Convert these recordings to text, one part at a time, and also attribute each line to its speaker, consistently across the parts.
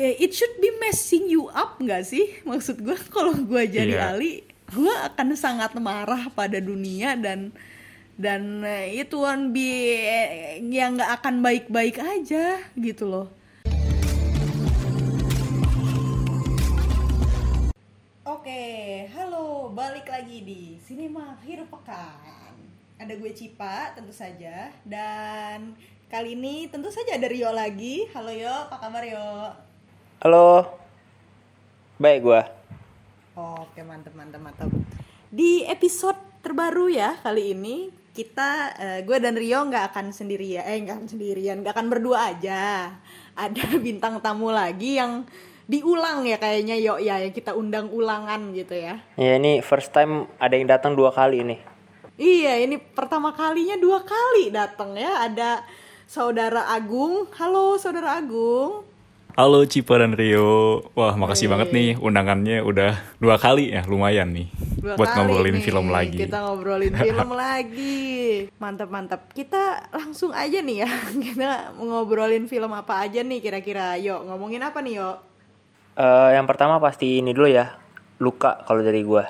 Speaker 1: eh, it should be messing you up nggak sih maksud gue kalau gue jadi
Speaker 2: Iya.
Speaker 1: Ali gue akan sangat marah pada dunia dan dan eh, itu one be yang nggak akan baik-baik aja gitu loh Oke, halo, balik lagi di Sinema Akhir Pekan. Ada gue Cipa, tentu saja, dan kali ini tentu saja ada Rio lagi. Halo Yo, apa kabar Yo?
Speaker 3: Halo. Baik gua.
Speaker 1: Oke, mantep, mantep, mantep. Di episode terbaru ya kali ini kita, eh, gue dan Rio nggak akan sendirian, eh nggak akan sendirian, nggak akan berdua aja. Ada bintang tamu lagi yang diulang ya kayaknya Yo ya, yang kita undang ulangan gitu ya.
Speaker 3: Ya ini first time ada yang datang dua kali nih.
Speaker 1: Iya, ini pertama kalinya dua kali datang ya. Ada saudara Agung. Halo, saudara Agung.
Speaker 2: Halo Cipa dan Rio. Wah, makasih
Speaker 1: Hey.
Speaker 2: banget nih undangannya udah dua kali ya, lumayan nih.
Speaker 1: Dua
Speaker 2: buat
Speaker 1: kali
Speaker 2: ngobrolin
Speaker 1: nih,
Speaker 2: film lagi.
Speaker 1: Kita ngobrolin film lagi. Mantap, mantap. Kita langsung aja nih ya. Kita ngobrolin film apa aja nih kira-kira. Yuk, ngomongin apa nih, yuk?
Speaker 3: Eh, yang pertama pasti ini dulu ya. Luka kalau dari gua.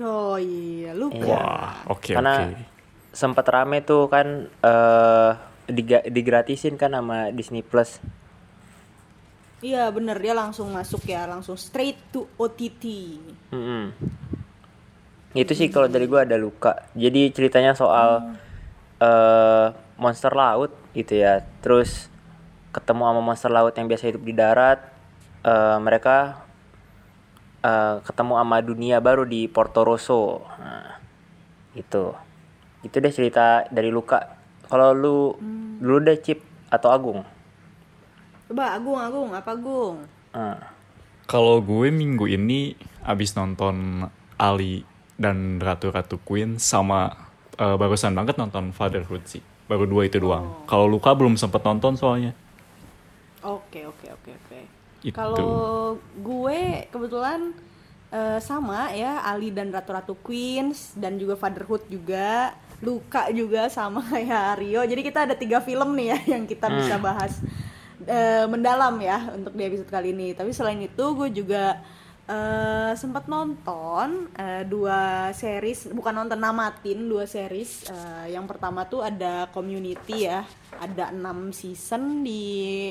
Speaker 1: Oh iya, lupa.
Speaker 2: Wah, oke
Speaker 3: Karena
Speaker 2: oke.
Speaker 3: sempat rame tuh kan eh diga- digratisin kan sama Disney Plus.
Speaker 1: Iya, bener. Dia langsung masuk ya. Langsung straight to OTT.
Speaker 3: Mm-mm. Itu sih kalau dari gua ada luka. Jadi ceritanya soal eh monster laut gitu ya. Terus ketemu sama monster laut yang biasa hidup di darat. eh mereka eh, ketemu sama dunia baru di Porto Rosso. Nah, itu. Itu deh cerita dari luka. Kalau lu dulu deh Cip atau Agung.
Speaker 1: Coba Agung, Agung. Apa Agung?
Speaker 3: Ah.
Speaker 2: Kalau gue minggu ini abis nonton Ali dan Ratu-Ratu Queen sama eh, barusan banget nonton Fatherhood sih. Baru dua itu doang. Kalau Luka belum sempet nonton soalnya.
Speaker 1: Oke oke oke oke.
Speaker 2: Itu.
Speaker 1: Kalau gue kebetulan eh, sama ya Ali dan Ratu-Ratu Queens dan juga Fatherhood juga, Luka juga sama ya Rio. Jadi kita ada tiga film nih ya yang kita bisa bahas eh, mendalam ya untuk di episode kali ini. Tapi selain itu gue juga eh, sempat nonton eh, dua series, bukan nonton namatin dua series. Eh, yang pertama tuh ada Community ya, ada 6 season di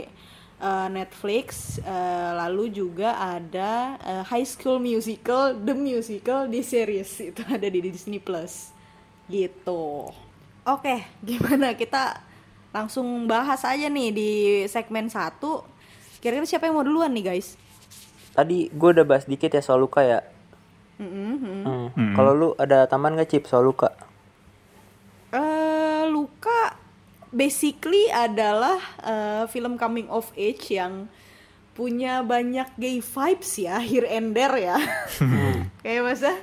Speaker 1: uh, Netflix, uh, lalu juga ada uh, High School Musical, The Musical di series itu ada di Disney Plus, gitu. Oke, gimana kita langsung bahas aja nih di segmen satu. Kira-kira siapa yang mau duluan nih guys?
Speaker 3: Tadi gue udah bahas dikit ya soal luka ya.
Speaker 1: Mm-mm.
Speaker 3: Hmm. Kalau lu ada tambahan gak Cip soal luka?
Speaker 1: Eh, Luka basically adalah eh, film coming of age yang punya banyak gay vibes ya here and there ya kayak masa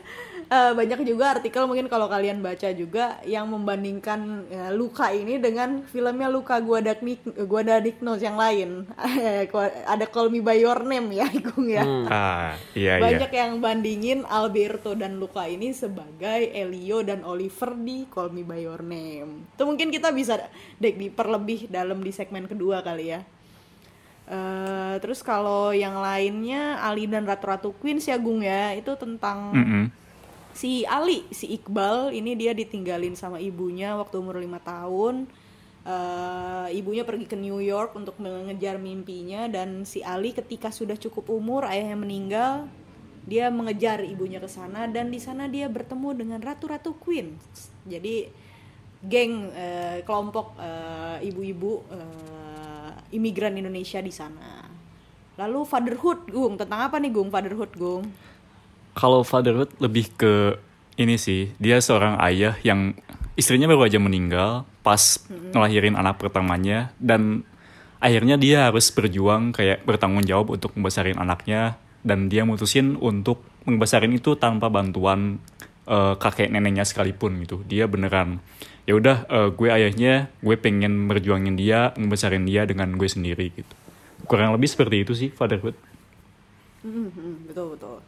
Speaker 1: eh, banyak juga artikel mungkin kalau kalian baca juga yang membandingkan eh, Luka ini dengan filmnya Luka Guadagnino Guadagnino yang lain ada Call Me By Your Name ya Igung ya
Speaker 2: Ah, iya
Speaker 1: banyak
Speaker 2: iya.
Speaker 1: yang bandingin Alberto dan Luca ini sebagai Elio dan Oliver di Call Me By Your Name. Itu mungkin kita bisa dek diperlebih dalam di segmen kedua kali ya. Eh, terus kalau yang lainnya Ali dan Ratu-Ratu Queens ya Gung ya itu tentang
Speaker 2: Mm-mm.
Speaker 1: Si Ali si Iqbal ini dia ditinggalin sama ibunya waktu umur lima tahun. Eh, ibunya pergi ke New York untuk mengejar mimpinya dan si Ali ketika sudah cukup umur ayahnya meninggal dia mengejar ibunya ke sana dan di sana dia bertemu dengan ratu-ratu Queen. Jadi geng eh, kelompok eh, ibu-ibu eh, imigran Indonesia di sana. Lalu fatherhood Gung tentang apa nih Gung? Fatherhood Gung
Speaker 2: Kalau fatherhood lebih ke ini sih, dia seorang ayah yang istrinya baru aja meninggal pas ngelahirin anak pertamanya dan akhirnya dia harus berjuang kayak bertanggung jawab untuk membesarin anaknya dan dia mutusin untuk membesarin itu tanpa bantuan eh, kakek neneknya sekalipun gitu. Dia beneran ya udah eh, gue ayahnya, gue pengen berjuangin dia, membesarin dia dengan gue sendiri gitu. Kurang lebih seperti itu sih fatherhood.
Speaker 1: Mhm, betul betul.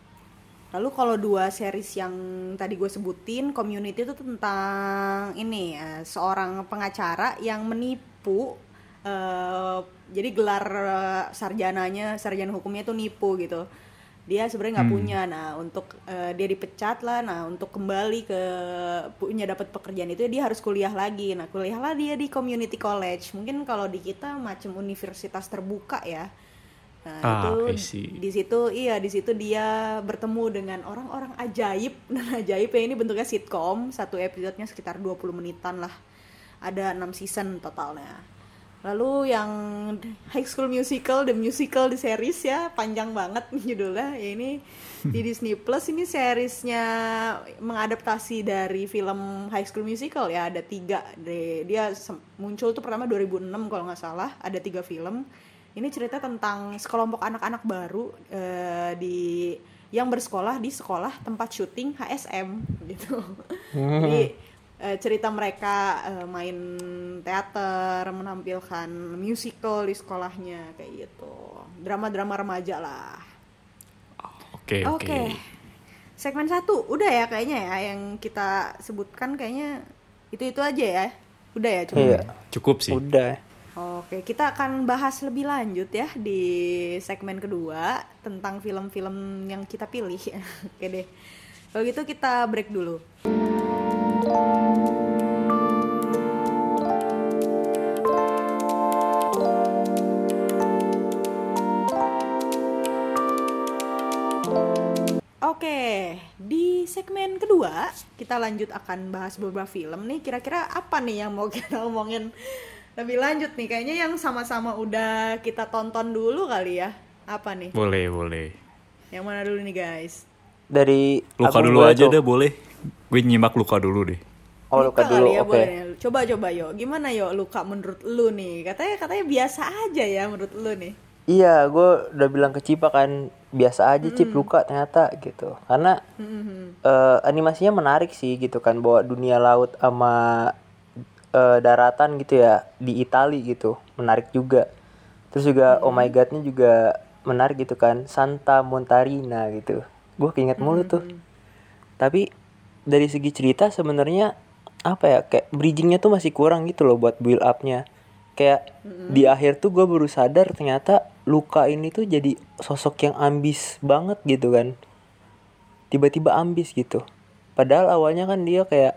Speaker 1: Lalu kalau dua series yang tadi gue sebutin, Community itu tentang ini eh, seorang pengacara yang menipu eh, jadi gelar eh, sarjananya sarjana hukumnya tuh nipu gitu. Dia sebenarnya nggak punya. Nah untuk eh, dia dipecat lah. Nah untuk kembali ke punya dapat pekerjaan itu dia harus kuliah lagi. Nah kuliah lah dia di community college. Mungkin kalau di kita macam universitas terbuka ya nah
Speaker 2: Ah,
Speaker 1: itu di situ iya di situ dia bertemu dengan orang-orang ajaib. Dan ajaib ya ini bentuknya sitcom satu episodenya sekitar 20 menitan lah. Ada 6 season totalnya. Lalu yang High School Musical the musical di series ya panjang banget judulnya. Ya ini di Disney Plus ini seriesnya mengadaptasi dari film High School Musical ya. Ada tiga. Dia muncul tuh pertama 2006 kalau nggak salah. Ada tiga film ini cerita tentang sekelompok anak-anak baru eh, di yang bersekolah di sekolah tempat syuting HSM gitu. Jadi eh, cerita mereka eh, main teater, menampilkan musical di sekolahnya kayak gitu. Drama-drama remaja lah.
Speaker 2: Oke,
Speaker 1: Oke.
Speaker 2: oke.
Speaker 1: Segmen satu udah ya kayaknya ya yang kita sebutkan kayaknya itu-itu aja ya. Udah ya cukup.
Speaker 3: Iya.
Speaker 2: Cukup sih.
Speaker 3: Udah.
Speaker 1: Oke, kita akan bahas lebih lanjut ya di segmen kedua tentang film-film yang kita pilih. Oke deh. Kalau gitu kita break dulu. Oke, di segmen kedua kita lanjut akan bahas beberapa film nih. Kira-kira apa nih yang mau kita omongin lebih lanjut nih? Kayaknya yang sama-sama udah kita tonton dulu kali ya. Apa nih?
Speaker 2: Boleh, boleh.
Speaker 1: Yang mana dulu nih guys?
Speaker 3: Dari
Speaker 2: Luka
Speaker 3: Agung
Speaker 2: dulu aja
Speaker 3: tuh.
Speaker 2: deh, boleh. Gue nyimak luka dulu deh.
Speaker 3: Oh, Luka dulu.
Speaker 1: kali ya,
Speaker 3: Oke.
Speaker 1: boleh. Coba coba yo. Gimana yo Luka menurut lu nih? Katanya katanya biasa aja ya menurut lu nih.
Speaker 3: Iya, gue udah bilang ke Cipa kan biasa aja Cip luka ternyata gitu. Karena eh, animasinya menarik sih gitu kan bawa dunia laut sama eh, daratan gitu ya di Itali gitu. Menarik juga. Terus juga Oh My God-nya juga menarik gitu kan. Santa Montarina gitu. Gue keinget mulu tuh. Tapi dari segi cerita sebenarnya apa ya kayak bridgingnya tuh masih kurang gitu loh buat build upnya kayak di akhir tuh gue baru sadar ternyata luka ini tuh jadi sosok yang ambis banget gitu kan tiba-tiba ambis gitu padahal awalnya kan dia kayak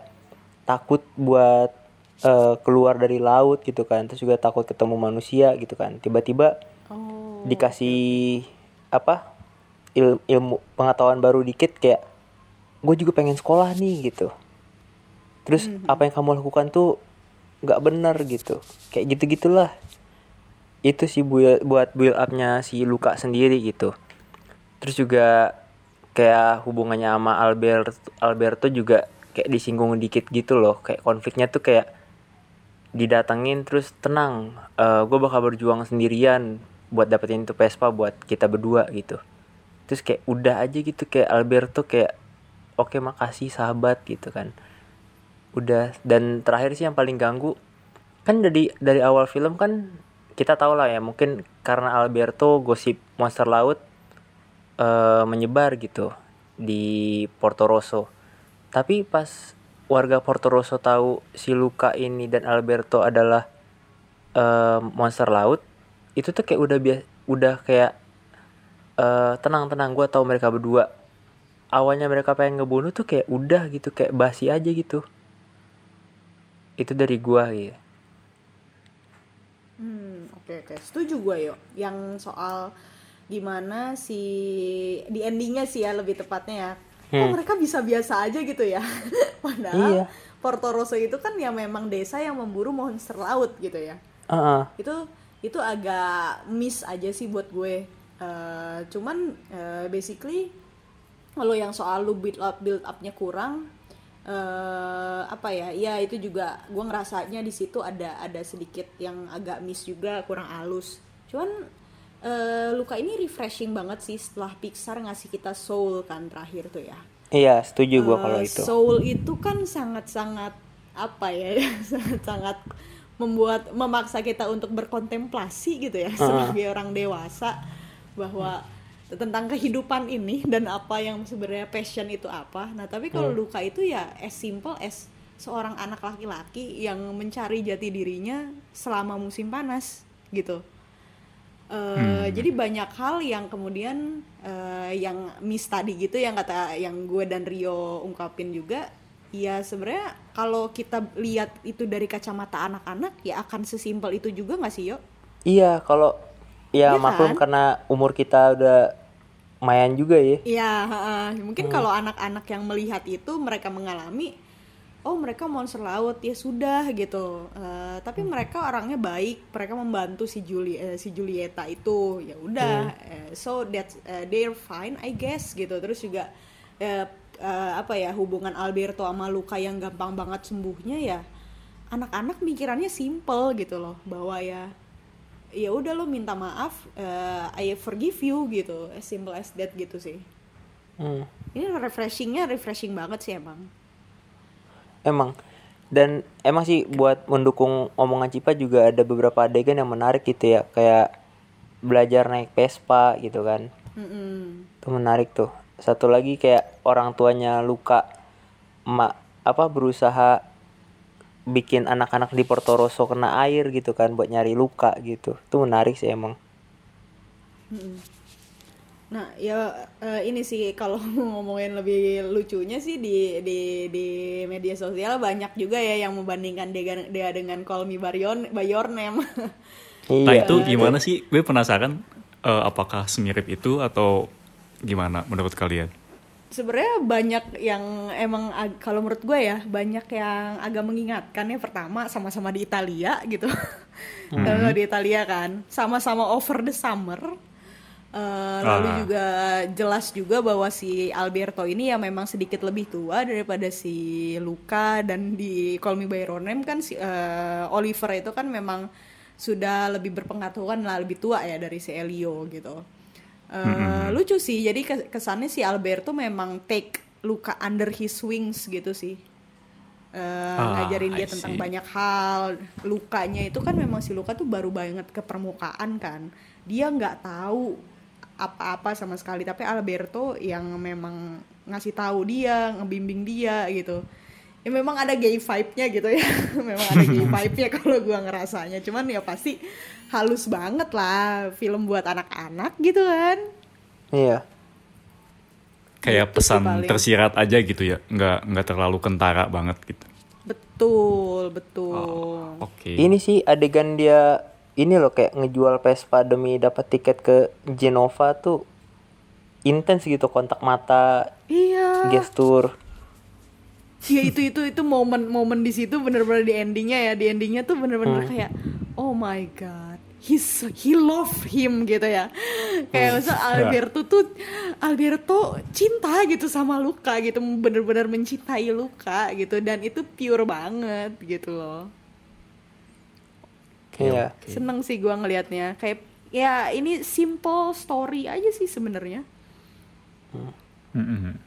Speaker 3: takut buat eh, keluar dari laut gitu kan terus juga takut ketemu manusia gitu kan. Tiba-tiba
Speaker 1: Oh.
Speaker 3: dikasih apa il- ilmu pengetahuan baru dikit kayak gue juga pengen sekolah nih gitu. Terus apa yang kamu lakukan tuh nggak benar gitu. Kayak gitu gitulah itu sih buat buat build upnya si Luka sendiri gitu. Terus juga kayak hubungannya sama Albert Alberto juga kayak disinggung dikit gitu loh. Kayak konfliknya tuh kayak didatengin terus tenang gue bakal berjuang sendirian buat dapetin itu Vespa buat kita berdua gitu. Terus kayak udah aja gitu kayak Alberto kayak oke makasih sahabat gitu kan. Udah dan terakhir sih yang paling ganggu kan dari dari awal film kan kita tahu lah ya mungkin karena Alberto gosip monster laut eh, menyebar gitu di Porto Rosso. Tapi pas warga Porto Rosso tahu si Luka ini dan Alberto adalah eh, monster laut itu tuh kayak udah biasa udah kayak eh, tenang tenang gue tahu mereka berdua awalnya mereka pengen ngebunuh tuh kayak udah gitu kayak basi aja gitu itu dari gua gitu
Speaker 1: Hmm, oke oke. Setuju gue yo. Yang soal gimana si di endingnya sih ya lebih tepatnya ya. Kok mereka bisa biasa aja gitu ya. Padahal
Speaker 3: Iya.
Speaker 1: Porto Rosso itu kan ya memang desa yang memburu monster laut gitu ya.
Speaker 3: Heeh.
Speaker 1: Itu itu agak miss aja sih buat gue. Eh, cuman eh, basically kalau yang soal lu build up build upnya kurang eh apa ya ya itu juga gue ngerasanya di situ ada ada sedikit yang agak miss juga kurang halus cuman eh, luka ini refreshing banget sih setelah Pixar ngasih kita Soul kan terakhir tuh ya
Speaker 3: iya setuju gua kalau
Speaker 1: Eh,
Speaker 3: itu
Speaker 1: Soul itu kan sangat-sangat apa ya sangat-sangat membuat memaksa kita untuk berkontemplasi gitu ya sebagai orang dewasa bahwa tentang kehidupan ini dan apa yang sebenarnya passion itu apa. Nah, tapi kalau
Speaker 3: Hmm.
Speaker 1: luka itu ya as simple as seorang anak laki-laki yang mencari jati dirinya selama musim panas gitu. Eh, Jadi banyak hal yang kemudian eh, yang miss tadi gitu yang kata yang gue dan Rio ungkapin juga ya sebenarnya kalau kita lihat itu dari kacamata anak-anak ya akan sesimpel itu juga nggak sih yo?
Speaker 3: Iya, kalau ya
Speaker 1: Iya
Speaker 3: maklum
Speaker 1: kan?
Speaker 3: karena umur kita udah lumayan juga ya.
Speaker 1: Iya, heeh. mungkin kalau anak-anak yang melihat itu mereka mengalami, oh mereka monster laut ya sudah gitu. Eh, tapi mereka orangnya baik, mereka membantu si Juli eh, si Julieta itu, ya udah. Eh, so that they're fine, I guess gitu. Terus juga eh, eh, apa ya hubungan Alberto sama Luca yang gampang banget sembuhnya ya. Anak-anak mikirannya simple gitu loh, bahwa ya ya udah lo minta maaf eh, I forgive you gitu as simple as that gitu sih
Speaker 3: Hmm.
Speaker 1: ini refreshingnya refreshing banget sih emang
Speaker 3: Emang. Dan emang sih buat mendukung omongan Cipa juga ada beberapa adegan yang menarik gitu ya. Kayak belajar naik Vespa gitu kan.
Speaker 1: Mm-mm.
Speaker 3: Itu menarik tuh. Satu lagi kayak orang tuanya luka emak apa berusaha bikin anak-anak di Porto Rosso kena air gitu kan buat nyari luka gitu. Itu menarik sih emang.
Speaker 1: Nah ya eh, ini sih kalau ngomongin lebih lucunya sih di di di media sosial banyak juga ya yang membandingkan dia, dia dengan Call Me by Your, by Your Name
Speaker 2: Nah itu gimana sih? Gue penasaran eh, apakah semirip itu atau gimana menurut kalian?
Speaker 1: sebenarnya banyak yang emang kalau menurut gue ya banyak yang agak mengingatkan ya pertama sama-sama di Italia gitu. Sama di Italia kan sama-sama over the summer Eh, lalu
Speaker 2: Ah.
Speaker 1: juga jelas juga bahwa si Alberto ini ya memang sedikit lebih tua daripada si Luca dan di Call Me by Your Name kan si eh, Oliver itu kan memang sudah lebih berpengetahuan lah lebih tua ya dari si Elio gitu. Eh, lucu sih jadi ke- kesannya si Alberto memang take Luca under his wings gitu sih Eh,
Speaker 2: Ah,
Speaker 1: ngajarin dia
Speaker 2: I
Speaker 1: tentang
Speaker 2: see.
Speaker 1: banyak hal lukanya itu kan memang si Luka tuh baru banget ke permukaan kan dia nggak tahu apa-apa sama sekali tapi Alberto yang memang ngasih tahu dia ngebimbing dia gitu ya memang ada gay vibe-nya gitu ya memang ada gay vibe-nya kalau gua ngerasanya cuman ya pasti halus banget lah film buat anak-anak gitu kan
Speaker 3: Iya.
Speaker 2: Kayak
Speaker 1: Gitu
Speaker 2: pesan
Speaker 1: paling.
Speaker 2: tersirat aja gitu ya, nggak nggak terlalu kentara banget gitu.
Speaker 1: betul betul
Speaker 2: Oke.
Speaker 3: Ini sih adegan dia ini loh kayak ngejual Vespa demi dapat tiket ke Genova tuh intens gitu kontak mata,
Speaker 1: iya.
Speaker 3: gestur.
Speaker 1: ya itu itu itu momen momen di situ bener-bener di endingnya ya. Di endingnya tuh bener-bener kayak oh my god he's he love him gitu ya. Kayak masa Alberto tuh Alberto cinta gitu sama Luka gitu bener-bener mencintai Luka gitu. Dan itu pure banget gitu loh
Speaker 3: Iya.
Speaker 1: seneng sih gua ngelihatnya kayak ya ini simple story aja sih sebenarnya
Speaker 2: Mm-mm.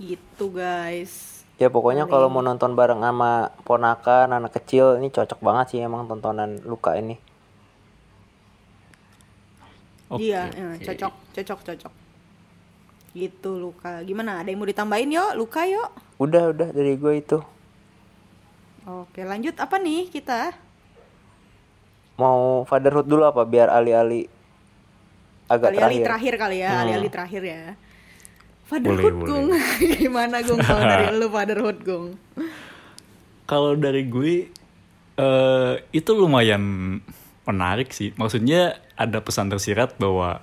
Speaker 1: gitu guys
Speaker 3: Ya pokoknya kalau mau nonton bareng sama ponakan, anak kecil ini cocok banget sih emang tontonan Luka ini.
Speaker 2: Oke,
Speaker 1: iya ya,
Speaker 2: oke.
Speaker 1: cocok cocok cocok gitu Luka gimana ada yang mau ditambahin yuk Luka yuk
Speaker 3: Udah udah dari gue itu.
Speaker 1: Oke, lanjut apa nih kita?
Speaker 3: Mau fatherhood dulu apa biar ali-ali agak
Speaker 1: Alih-alih
Speaker 3: terakhir.
Speaker 1: terakhir kali ya,
Speaker 3: Hmm.
Speaker 1: alih-alih terakhir ya. Fatherhood
Speaker 2: Boleh,
Speaker 1: Gung, gimana Gung kalau dari lu fatherhood Gung?
Speaker 2: Kalau dari gue eh itu lumayan menarik sih. Maksudnya ada pesan tersirat bahwa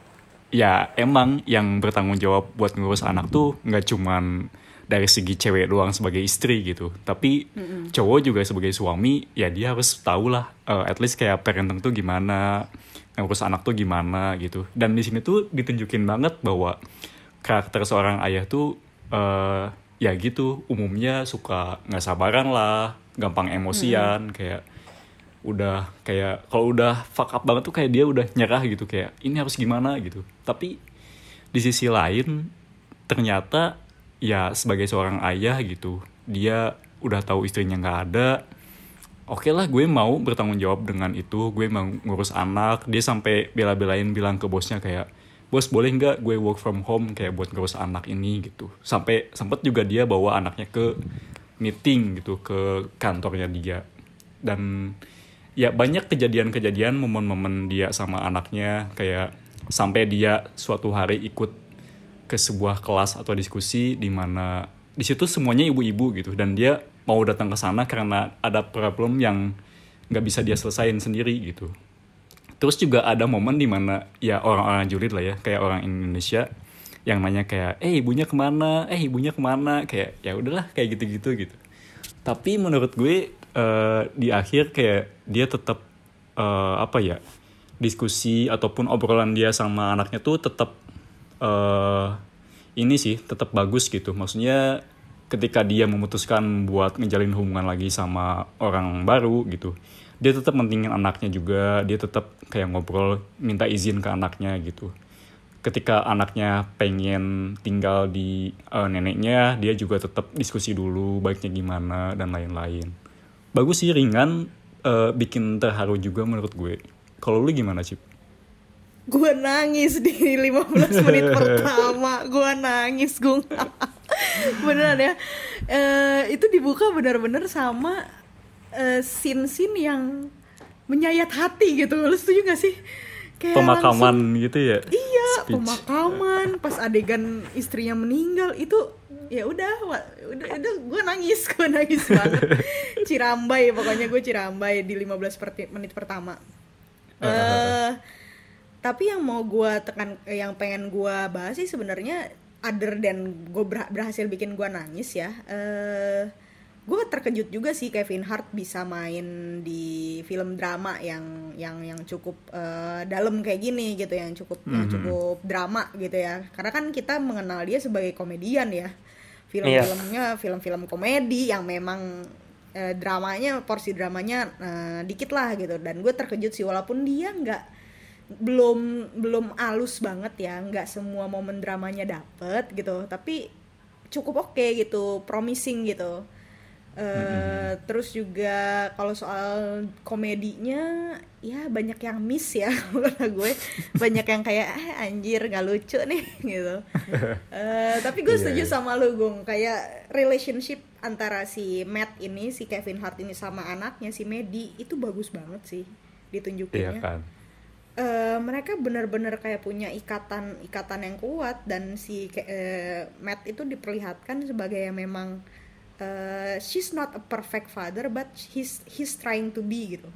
Speaker 2: ya emang yang bertanggung jawab buat ngurus anak tuh nggak cuman dari segi cewek doang sebagai istri gitu, tapi cowok juga sebagai suami ya dia harus tahu lah eh, at least kayak parenting tuh gimana, ngurus anak tuh gimana gitu. Dan di sini tuh ditunjukin banget bahwa karakter seorang ayah tuh eh ya gitu umumnya suka nggak sabaran lah gampang emosian kayak udah kayak kalau udah fuck up banget tuh kayak dia udah nyerah gitu kayak ini harus gimana gitu. Tapi di sisi lain ternyata ya sebagai seorang ayah gitu dia udah tahu istrinya nggak ada oke lah gue mau bertanggung jawab dengan itu gue mau ngurus anak. Dia sampai bela-belain bilang ke bosnya kayak bos boleh nggak gue work from home kayak buat ngurus anak ini? gitu. Sampai sempet juga dia bawa anaknya ke meeting gitu ke kantornya dia. Dan ya banyak kejadian-kejadian momen-momen dia sama anaknya kayak sampai dia suatu hari ikut ke sebuah kelas atau diskusi di mana di situ semuanya ibu-ibu gitu. Dan dia mau datang ke sana karena ada problem yang nggak bisa dia selesaiin sendiri gitu. Terus juga ada momen di mana ya orang-orang julid lah ya kayak orang Indonesia yang nanya kayak eh ibunya ke mana? Eh ibunya ke mana? Kayak ya udahlah kayak gitu-gitu gitu. Tapi menurut gue eh, di akhir kayak dia tetap eh, apa ya diskusi ataupun obrolan dia sama anaknya tuh tetap eh ini sih tetap bagus gitu. Maksudnya ketika dia memutuskan buat ngejalin hubungan lagi sama orang baru gitu dia tetap mentingin anaknya juga. Dia tetap kayak ngobrol minta izin ke anaknya gitu. Ketika anaknya pengen tinggal di eh, neneknya dia juga tetap diskusi dulu baiknya gimana dan lain-lain. Bagus sih ringan eh, bikin terharu juga menurut gue. Kalau lu gimana Cip?
Speaker 1: Gue nangis di 15 menit pertama. Gue nangis gue beneran ya. Eh, itu dibuka bener-bener sama eh, scene-scene yang menyayat hati gitu. Lu setuju gak sih? Kayak
Speaker 2: pemakaman
Speaker 1: langsung-
Speaker 2: gitu ya?
Speaker 1: Iya
Speaker 2: Speech.
Speaker 1: pemakaman pas adegan istrinya meninggal itu ya udah udah udah gue nangis gue nangis banget. Cirambai pokoknya gue cirambai di 15 perti- menit pertama. Eh tapi yang mau gue tekan yang pengen gue bahas sih sebenarnya other than gue berhasil bikin gue nangis ya eh gue terkejut juga sih Kevin Hart bisa main di film drama yang yang yang cukup eh, dalam kayak gini gitu yang cukup yang cukup drama gitu ya. Karena kan kita mengenal dia sebagai komedian ya. Film-filmnya film-film komedi yang memang eh, dramanya porsi dramanya eh, dikit lah gitu. Dan gue terkejut sih walaupun dia nggak belum belum alus banget ya. Nggak semua momen dramanya dapet gitu. Tapi cukup oke gitu promising gitu. Eh, terus juga kalau soal komedinya ya banyak yang miss ya kata gue. Banyak yang kayak eh, anjir nggak lucu nih gitu. Eh, tapi gue
Speaker 2: Iya,
Speaker 1: setuju
Speaker 2: iya.
Speaker 1: sama lu Gung. Kayak relationship antara si Matt ini si Kevin Hart ini sama anaknya si Medi itu bagus banget sih
Speaker 2: iya
Speaker 1: ditunjukinnya
Speaker 2: kan
Speaker 1: eh, mereka benar-benar kayak punya ikatan ikatan yang kuat dan si eh, Matt itu diperlihatkan sebagai yang memang eh, she's not a perfect father but he's he's trying to be gitu.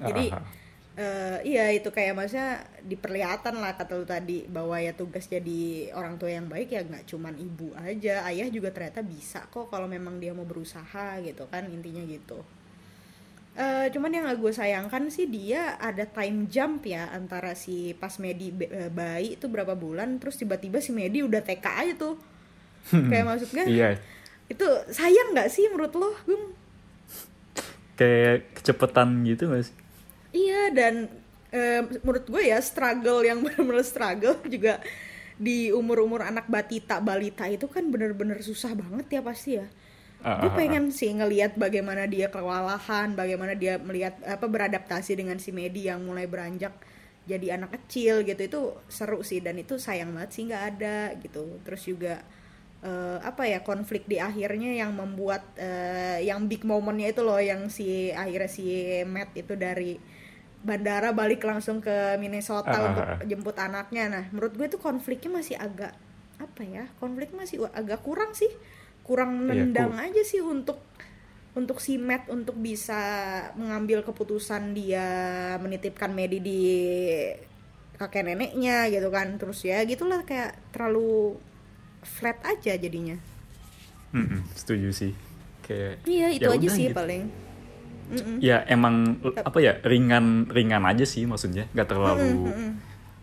Speaker 1: Jadi eh, iya itu kayak maksudnya diperlihatkan lah kata lu tadi bahwa ya tugas jadi orang tua yang baik ya nggak cuman ibu aja ayah juga ternyata bisa kok kalau memang dia mau berusaha gitu kan intinya gitu Eh, cuman yang gue sayangkan sih dia ada time jump ya antara si pas Medi eh, bayi itu berapa bulan terus tiba-tiba si Medi udah TK aja tuh kayak maksudnya
Speaker 2: iya
Speaker 1: itu sayang nggak sih menurut lo Gung?
Speaker 2: kayak kecepetan gitu mas
Speaker 1: Iya dan eh, menurut gue ya struggle yang benar-benar struggle juga di umur-umur anak batita balita itu kan bener-bener susah banget ya pasti ya.
Speaker 2: Ah,
Speaker 1: gue pengen sih ngelihat bagaimana dia kewalahan, bagaimana dia melihat apa beradaptasi dengan si Medi yang mulai beranjak jadi anak kecil gitu itu seru sih dan itu sayang banget sih nggak ada gitu. Terus juga eh, apa ya konflik di akhirnya yang membuat eh, yang big momennya itu loh yang si akhirnya si Matt itu dari bandara balik langsung ke Minnesota
Speaker 2: ah,
Speaker 1: untuk jemput anaknya. Nah, menurut gue tuh konfliknya masih agak apa ya? Konflik masih agak kurang sih. Kurang
Speaker 2: Iya,
Speaker 1: nendang
Speaker 2: ku-
Speaker 1: aja sih untuk untuk si Matt untuk bisa mengambil keputusan dia menitipkan Medi di kakek neneknya gitu kan. Terus ya gitulah kayak terlalu flat aja jadinya.
Speaker 2: Mm-mm, setuju sih kayak
Speaker 1: Iya, itu
Speaker 2: ya
Speaker 1: aja
Speaker 2: udah
Speaker 1: sih
Speaker 2: gitu.
Speaker 1: paling. Mm-mm.
Speaker 2: ya emang apa ya ringan ringan aja sih maksudnya nggak terlalu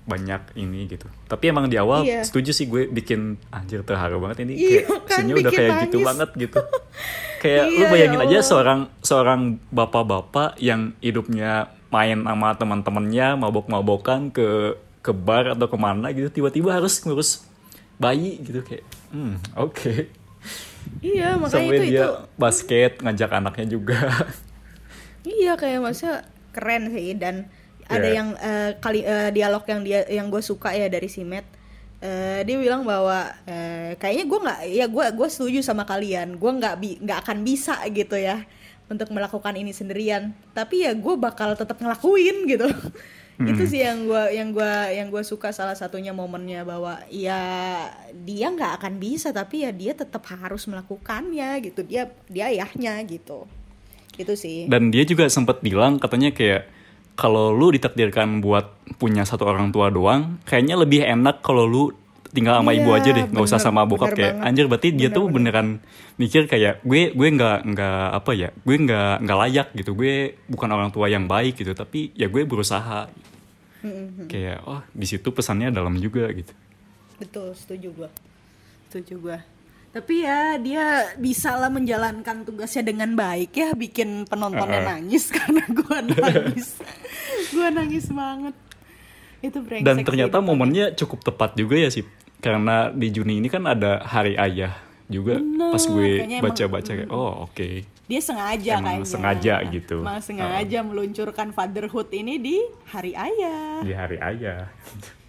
Speaker 2: banyak ini gitu. Tapi emang di awal
Speaker 1: Iya.
Speaker 2: setuju sih gue bikin anjir terharu banget ini.
Speaker 1: Iya,
Speaker 2: kayak
Speaker 1: kan,
Speaker 2: scene-nya udah kayak gitu
Speaker 1: nangis.
Speaker 2: banget gitu. Kayak lu
Speaker 1: Iya,
Speaker 2: bayangin
Speaker 1: ya
Speaker 2: aja seorang seorang bapak-bapak yang hidupnya main sama teman-temannya mabok-mabokan ke ke bar atau ke mana gitu tiba-tiba harus ngurus bayi gitu kayak hmm oke.
Speaker 1: Iya, makanya
Speaker 2: sampai
Speaker 1: itu
Speaker 2: dia
Speaker 1: itu.
Speaker 2: basket ngajak anaknya juga.
Speaker 1: Iya kayak maksudnya keren sih dan ada
Speaker 2: Iya.
Speaker 1: yang eh, kali eh, dialog yang dia yang gue suka ya dari si Matt. Eh, dia bilang bahwa eh, kayaknya gue nggak ya gue gue setuju sama kalian. Gue nggak bi nggak akan bisa gitu ya untuk melakukan ini sendirian. Tapi ya gue bakal tetap ngelakuin gitu. Itu sih yang gue yang gue yang gue suka salah satunya momennya bahwa ya dia nggak akan bisa tapi ya dia tetap harus melakukannya gitu. Dia dia ayahnya gitu. Itu sih.
Speaker 2: Dan dia juga sempat bilang katanya kayak kalau lu ditakdirkan buat punya satu orang tua doang, kayaknya lebih enak kalau lu tinggal sama ibu
Speaker 1: Iya,
Speaker 2: aja deh, nggak usah sama bokap kayak
Speaker 1: banget.
Speaker 2: anjir berarti dia
Speaker 1: Bener,
Speaker 2: tuh
Speaker 1: bener.
Speaker 2: beneran mikir kayak gue gue nggak nggak apa ya, gue nggak nggak layak gitu, gue bukan orang tua yang baik gitu, tapi ya gue berusaha. Kayak oh di situ pesannya dalam juga gitu.
Speaker 1: Betul, setuju gua. Setuju gua. Tapi ya dia bisa lah menjalankan tugasnya dengan baik ya, bikin penontonnya
Speaker 2: Uh-uh.
Speaker 1: nangis karena gua nangis. gua nangis banget. Itu brengsek
Speaker 2: Dan
Speaker 1: sih
Speaker 2: ternyata
Speaker 1: itu.
Speaker 2: momennya cukup tepat juga ya sih, karena di Juni ini kan ada Hari Ayah juga. Pas gue baca-baca kayak oh oke.
Speaker 1: dia sengaja
Speaker 2: Emang
Speaker 1: kayaknya.
Speaker 2: sengaja gitu.
Speaker 1: Emang sengaja meluncurkan fatherhood ini di Hari Ayah.
Speaker 2: di hari ayah.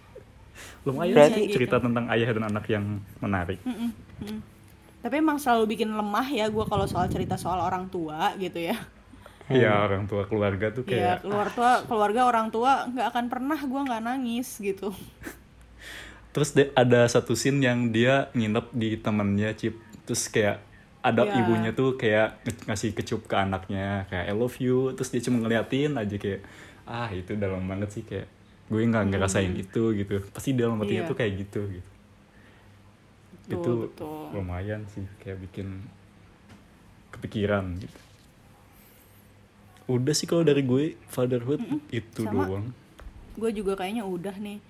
Speaker 2: Lumayan
Speaker 3: Berarti-
Speaker 2: sih cerita tentang ayah dan anak yang menarik.
Speaker 1: Tapi emang selalu bikin lemah ya gua kalau soal cerita soal orang tua gitu ya.
Speaker 2: Iya orang tua keluarga tuh
Speaker 1: Ya
Speaker 2: kayak
Speaker 1: keluar tua keluarga orang tua nggak akan pernah gua nggak nangis gitu.
Speaker 2: terus de- ada satu scene yang dia nginep di temennya Cip terus kayak ada
Speaker 1: Ya.
Speaker 2: ibunya tuh kayak ngasih kecup ke anaknya kayak I love you terus dia cuma ngeliatin aja kayak ah itu dalam banget sih kayak gue nggak ngerasain itu gitu pasti dalam hatinya
Speaker 1: Iya.
Speaker 2: tuh kayak gitu gitu
Speaker 1: Betul,
Speaker 2: itu
Speaker 1: betul.
Speaker 2: lumayan sih kayak bikin kepikiran gitu udah sih kalau dari gue fatherhood itu
Speaker 1: Sama.
Speaker 2: doang
Speaker 1: Gue juga kayaknya udah nih.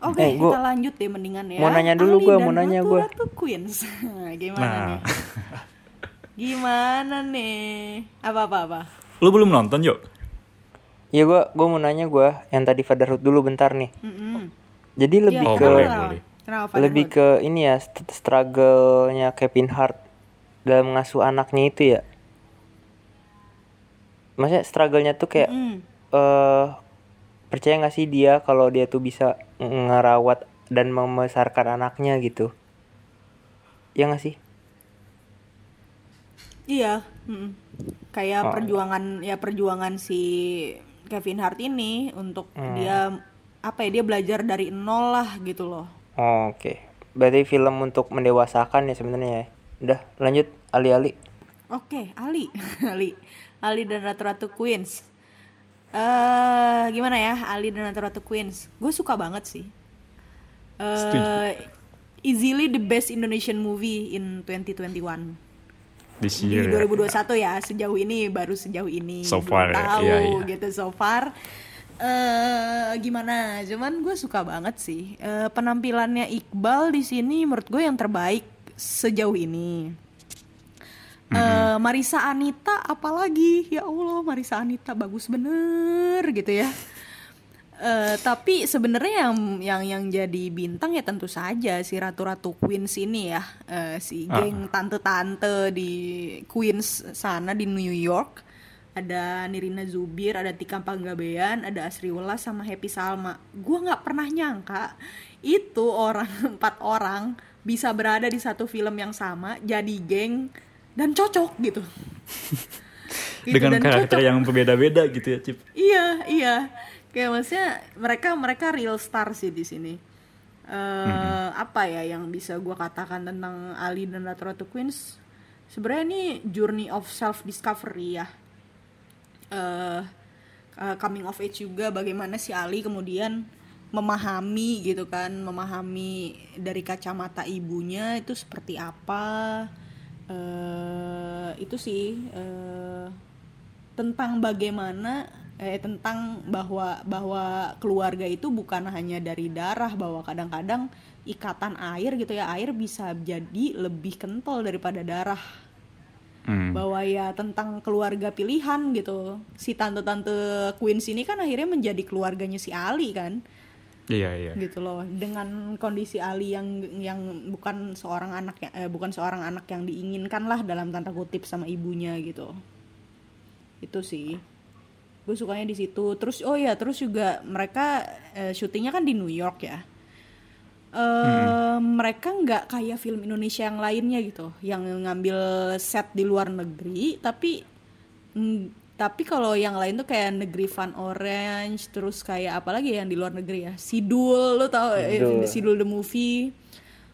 Speaker 1: Oke,
Speaker 3: Eh, gua-
Speaker 1: kita lanjut deh mendingan ya.
Speaker 3: Mau nanya dulu
Speaker 1: dan
Speaker 3: mau nanya
Speaker 1: Ratu
Speaker 3: gua.
Speaker 1: Ratu Queens. Gimana
Speaker 2: nah
Speaker 1: nih? Gimana nih? Apa apa apa?
Speaker 2: lu belum nonton yuk
Speaker 3: Ya gua gua mau nanya gua yang tadi fatherhood dulu bentar nih.
Speaker 1: Mm-mm.
Speaker 3: Jadi lebih
Speaker 2: Oh,
Speaker 3: ke
Speaker 2: boleh, boleh.
Speaker 1: Kenapa
Speaker 3: lebih ke ini ya st- struggle-nya Kevin Hart dalam mengasuh anaknya itu ya. Maksudnya struggle-nya tuh kayak
Speaker 1: Mm.
Speaker 3: eh percaya nggak sih dia kalau dia tuh bisa ng- ngerawat dan membesarkan anaknya gitu? Ya nggak sih?
Speaker 1: Iya, mm. kayak
Speaker 3: Oh.
Speaker 1: perjuangan ya perjuangan si Kevin Hart ini untuk
Speaker 3: Hmm.
Speaker 1: dia apa ya dia belajar dari nol lah gitu loh.
Speaker 3: Oh, Oke. Berarti film untuk mendewasakan ya sebenarnya ya. Udah, lanjut Ali-ali.
Speaker 1: Oke, Ali, Ali, Ali dan Ratu-Ratu Queens. eh gimana ya, Ali dan Ratu-Ratu Queens? Gue suka banget sih. eh
Speaker 2: Setuju.
Speaker 1: easily the best Indonesian movie in 2021.
Speaker 2: This
Speaker 1: Di
Speaker 2: year ya.
Speaker 1: 2021 ya, sejauh ini baru sejauh ini.
Speaker 2: So far ya,
Speaker 1: tahu
Speaker 2: iya, iya.
Speaker 1: gitu so far. Eh gimana? Cuman gue suka banget sih Eh, penampilannya Iqbal di sini menurut gue yang terbaik sejauh ini. Eh, Marisa Anita apalagi ya Allah Marisa Anita bagus bener gitu ya. Eh, tapi sebenarnya yang yang yang jadi bintang ya tentu saja si ratu-ratu Queens ini ya Eh, si geng tante-tante di Queens sana di New York ada Nirina Zubir, ada Tika Panggabean, ada Asri Welas sama Happy Salma. Gua nggak pernah nyangka itu orang empat orang bisa berada di satu film yang sama, jadi geng dan cocok gitu. Gitu,
Speaker 2: Dengan
Speaker 1: dan
Speaker 2: karakter
Speaker 1: cocok.
Speaker 2: yang berbeda-beda gitu ya, Cip.
Speaker 1: Iya, iya. Kayak maksudnya mereka mereka real star sih di sini. eh apa ya yang bisa gua katakan tentang Ali dan Ratu Ratu Queens? Sebenarnya ini journey of self discovery ya. Eh, coming of age juga bagaimana si Ali kemudian memahami gitu kan, memahami dari kacamata ibunya itu seperti apa. eh itu sih eh tentang bagaimana eh tentang bahwa bahwa keluarga itu bukan hanya dari darah bahwa kadang-kadang ikatan air gitu ya air bisa jadi lebih kental daripada darah
Speaker 2: Hmm.
Speaker 1: bahwa ya tentang keluarga pilihan gitu. Si tante-tante Queens ini kan akhirnya menjadi keluarganya si Ali kan?
Speaker 2: Iya, iya.
Speaker 1: gitu loh. Dengan kondisi Ali yang yang bukan seorang anak ya eh, bukan seorang anak yang diinginkan lah dalam tanda kutip sama ibunya gitu. Itu sih. Gue sukanya di situ. Terus oh ya terus juga mereka eh, syutingnya kan di New York ya eh, mereka nggak kayak film Indonesia yang lainnya gitu yang ngambil set di luar negeri tapi mm, tapi kalau yang lain tuh kayak negeri Fun Orange terus kayak apalagi yang di luar negeri ya? Sidul lo tau eh,
Speaker 3: Sidul.
Speaker 1: Sidul the movie.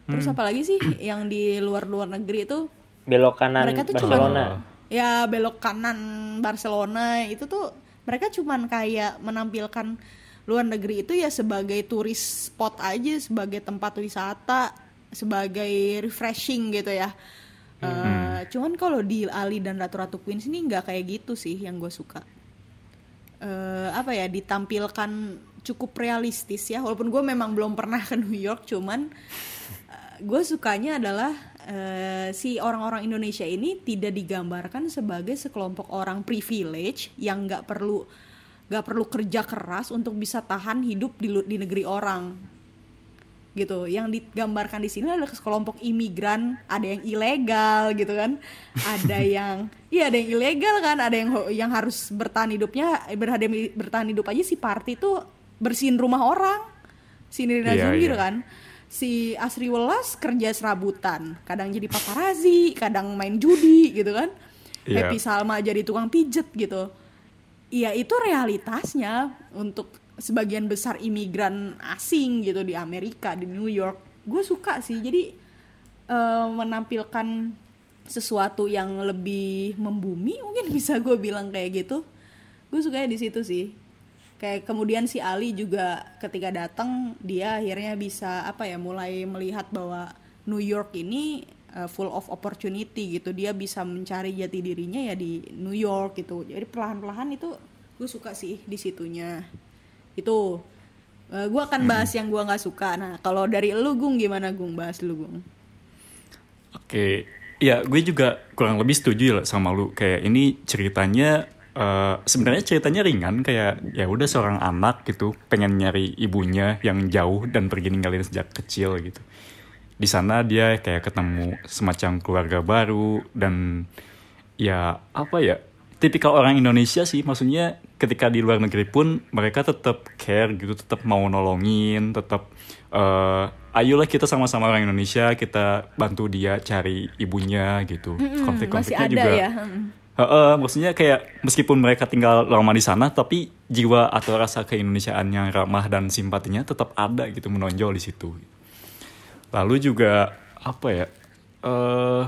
Speaker 1: Terus apalagi sih yang di luar luar negeri itu?
Speaker 3: Belok kanan
Speaker 1: mereka tuh
Speaker 3: Barcelona.
Speaker 1: Cuman ya belok kanan Barcelona itu tuh mereka cuman kayak menampilkan luar negeri itu ya sebagai turis spot aja sebagai tempat wisata sebagai refreshing gitu ya. Eh, cuman kalau di Ali dan Ratu Ratu Queens ini nggak kayak gitu sih yang gue suka. Eh apa ya ditampilkan cukup realistis ya walaupun gue memang belum pernah ke New York cuman gue sukanya adalah eh, si orang-orang Indonesia ini tidak digambarkan sebagai sekelompok orang privilege yang nggak perlu nggak perlu kerja keras untuk bisa tahan hidup di, di negeri orang. Gitu. Yang digambarkan di sini adalah sekelompok imigran. Ada yang ilegal gitu kan. Ada yang iya ada yang ilegal kan. Ada yang yang harus bertahan hidupnya berhadap bertahan hidup aja si party tuh bersihin rumah orang. Si Nirina Zul gitu
Speaker 2: iya.
Speaker 1: kan. Si Asri Welas kerja serabutan. Kadang jadi paparazi kadang main judi gitu kan.
Speaker 2: Iya.
Speaker 1: Happy Salma jadi tukang pijet gitu ya itu realitasnya untuk sebagian besar imigran asing gitu di Amerika di New York. Gue suka sih. Jadi eh, menampilkan sesuatu yang lebih membumi mungkin bisa gue bilang kayak gitu. Gue sukanya di situ sih. Kayak kemudian si Ali juga ketika datang dia akhirnya bisa apa ya mulai melihat bahwa New York ini uh, full of opportunity gitu. Dia bisa mencari jati dirinya ya di New York gitu. Jadi perlahan-perlahan itu gue suka sih di situnya. Itu Uh, gue akan bahas yang gue nggak suka. Nah kalau dari lu Gung gimana Gung? Bahas lu Gung.
Speaker 2: Oke, ya gue juga kurang lebih setuju lah sama lu. Kayak ini ceritanya eh, sebenarnya ceritanya ringan. Kayak ya udah seorang anak gitu pengen nyari ibunya yang jauh dan pergi ninggalin sejak kecil gitu. Di sana dia kayak ketemu semacam keluarga baru dan ya apa ya tipikal orang Indonesia sih. Maksudnya ketika di luar negeri pun mereka tetap care gitu tetap mau nolongin tetap eh ayolah kita sama-sama orang Indonesia kita bantu dia cari ibunya gitu.
Speaker 1: Masih
Speaker 2: konflik-konfliknya
Speaker 1: ada
Speaker 2: juga
Speaker 1: ya Mm.
Speaker 2: Heeh, maksudnya kayak meskipun mereka tinggal lama di sana tapi jiwa atau rasa keindonesiaan yang ramah dan simpatinya tetap ada gitu menonjol di situ lalu juga apa ya eh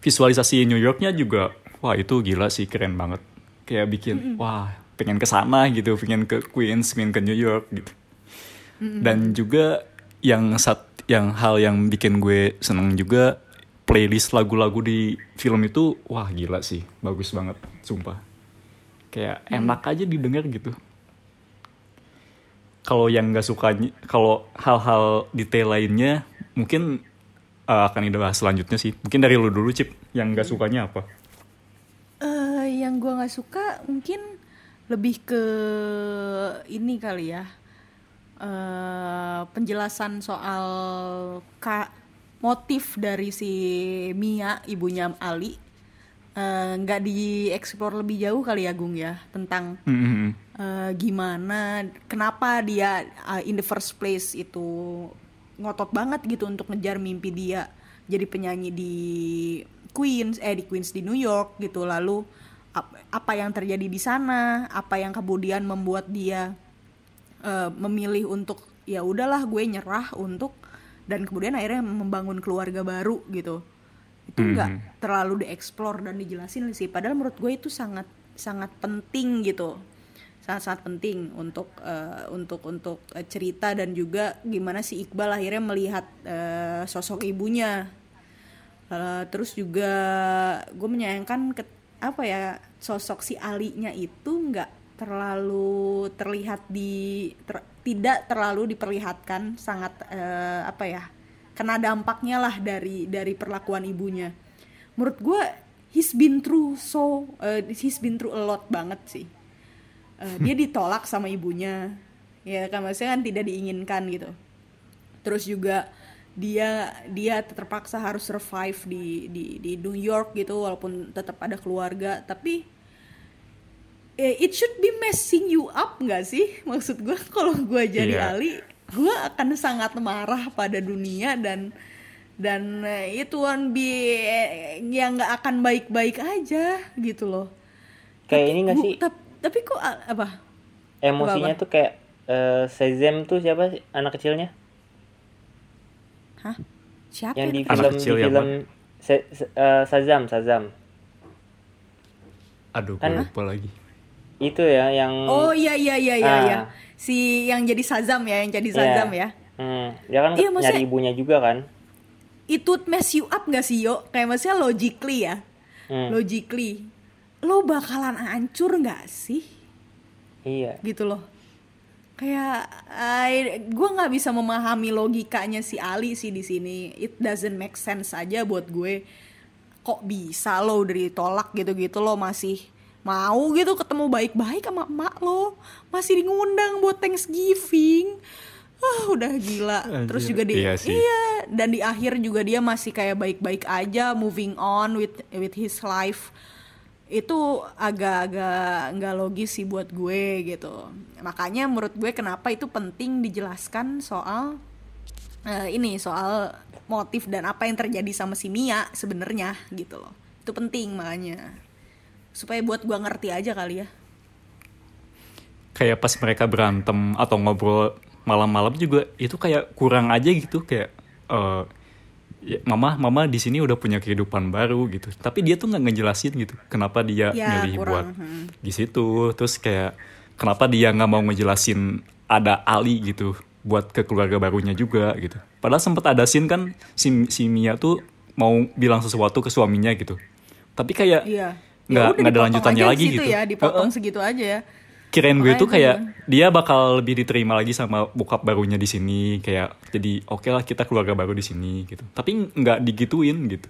Speaker 2: visualisasi New Yorknya juga wah itu gila sih keren banget. Kayak bikin wah pengen ke sana gitu pengen ke Queens pengen ke New York gitu. Dan juga yang sat yang hal yang bikin gue seneng juga playlist lagu-lagu di film itu wah gila sih bagus banget sumpah. Kayak enak aja didengar gitu kalau yang nggak suka kalau hal-hal detail lainnya mungkin uh, akan dibahas selanjutnya sih. Mungkin dari lu dulu cip yang nggak sukanya apa?
Speaker 1: Eh, yang gua nggak suka mungkin lebih ke ini kali ya. Eh penjelasan soal ka motif dari si Mia ibunya Ali eh, nggak dieksplor lebih jauh kali ya Gung ya tentang
Speaker 2: Hmm,
Speaker 1: eh, gimana kenapa dia uh, in the first place itu ngotot banget gitu untuk ngejar mimpi dia jadi penyanyi di Queens eh di Queens di New York gitu. Lalu ap- apa yang terjadi di sana apa yang kemudian membuat dia eh, memilih untuk ya udahlah gue nyerah untuk dan kemudian akhirnya membangun keluarga baru gitu itu nggak terlalu dieksplor dan dijelasin sih. Padahal menurut gue itu sangat sangat penting gitu. Sangat sangat penting untuk eh, untuk untuk eh, cerita dan juga gimana si Iqbal akhirnya melihat eh, sosok ibunya. Eh, terus juga gue menyayangkan ke, apa ya sosok si Alinya itu nggak terlalu terlihat di ter- tidak terlalu diperlihatkan sangat eh, apa ya kena dampaknya lah dari dari perlakuan ibunya. Menurut gue he's been through so eh, he's been through a lot banget sih. Eh, dia ditolak sama ibunya. Ya kan maksudnya kan tidak diinginkan gitu. Terus juga dia dia terpaksa harus survive di di di New York gitu walaupun tetap ada keluarga. Tapi eh, it should be messing you up nggak sih? Maksud gue kalau gue jadi
Speaker 2: Iya.
Speaker 1: Ali gue akan sangat marah pada dunia dan dan eh, itu one be yang nggak akan baik-baik aja gitu loh
Speaker 3: kayak ini nggak
Speaker 1: Bu,
Speaker 3: sih
Speaker 1: tap- tapi kok apa
Speaker 3: emosinya
Speaker 1: Apa-apa?
Speaker 3: tuh kayak eh, Shazam tuh siapa sih anak kecilnya
Speaker 1: hah siapa
Speaker 3: yang di
Speaker 1: itu?
Speaker 2: Anak
Speaker 3: film
Speaker 2: kecil
Speaker 3: di
Speaker 2: yang
Speaker 3: film Se- Se- eh, Shazam Shazam
Speaker 2: Aduh,
Speaker 3: Kan-
Speaker 2: lupa lagi.
Speaker 3: itu ya yang
Speaker 1: oh iya iya iya iya
Speaker 3: Ah.
Speaker 1: iya si yang jadi Sazam ya yang jadi
Speaker 3: Iya.
Speaker 1: Sazam ya.
Speaker 3: Hmm, dia kan
Speaker 1: Iya,
Speaker 3: nyari ibunya juga kan?
Speaker 1: Itu mess you up gak sih yo? Kayak maksudnya logically ya.
Speaker 3: Hmm.
Speaker 1: logically. Lo bakalan hancur nggak sih?
Speaker 3: Iya.
Speaker 1: Gitu loh. Kayak gue nggak bisa memahami logikanya si Ali sih di sini. It doesn't make sense aja buat gue. Kok bisa lo udah ditolak gitu-gitu? Lo masih mau gitu ketemu baik-baik sama emak lo. Masih ngundang buat Thanksgiving. Ah udah gila. Terus juga di
Speaker 2: iya sih.
Speaker 1: iya dan di akhir juga dia masih kayak baik-baik aja moving on with with his life. Itu agak-agak nggak logis sih buat gue gitu. Makanya menurut gue kenapa itu penting dijelaskan soal eh, ini soal motif dan apa yang terjadi sama si Mia sebenarnya gitu loh. Itu penting makanya supaya buat gue ngerti aja kali ya
Speaker 2: Kayak pas mereka berantem atau ngobrol malam-malam juga itu kayak kurang aja gitu kayak eh, ya, mama mama di sini udah punya kehidupan baru gitu. Tapi dia tuh nggak ngejelasin gitu kenapa dia
Speaker 1: Ya,
Speaker 2: milih
Speaker 1: kurang,
Speaker 2: buat
Speaker 1: hmm.
Speaker 2: di situ. Terus kayak kenapa dia nggak mau ngejelasin ada Ali gitu buat ke keluarga barunya juga gitu. Padahal sempat ada scene kan si, si Mia tuh mau bilang sesuatu ke suaminya gitu. Tapi kayak
Speaker 1: iya
Speaker 2: nggak
Speaker 1: Ya
Speaker 2: nggak ada lanjutannya
Speaker 1: aja
Speaker 2: lagi
Speaker 1: situ
Speaker 2: gitu.
Speaker 1: ya dipotong
Speaker 2: Heeh.
Speaker 1: segitu aja ya
Speaker 2: kirain gue
Speaker 1: Makanya
Speaker 2: tuh kayak
Speaker 1: gue-
Speaker 2: dia bakal lebih diterima lagi sama bokap barunya di sini kayak jadi oke lah kita keluarga baru di sini gitu tapi nggak digituin gitu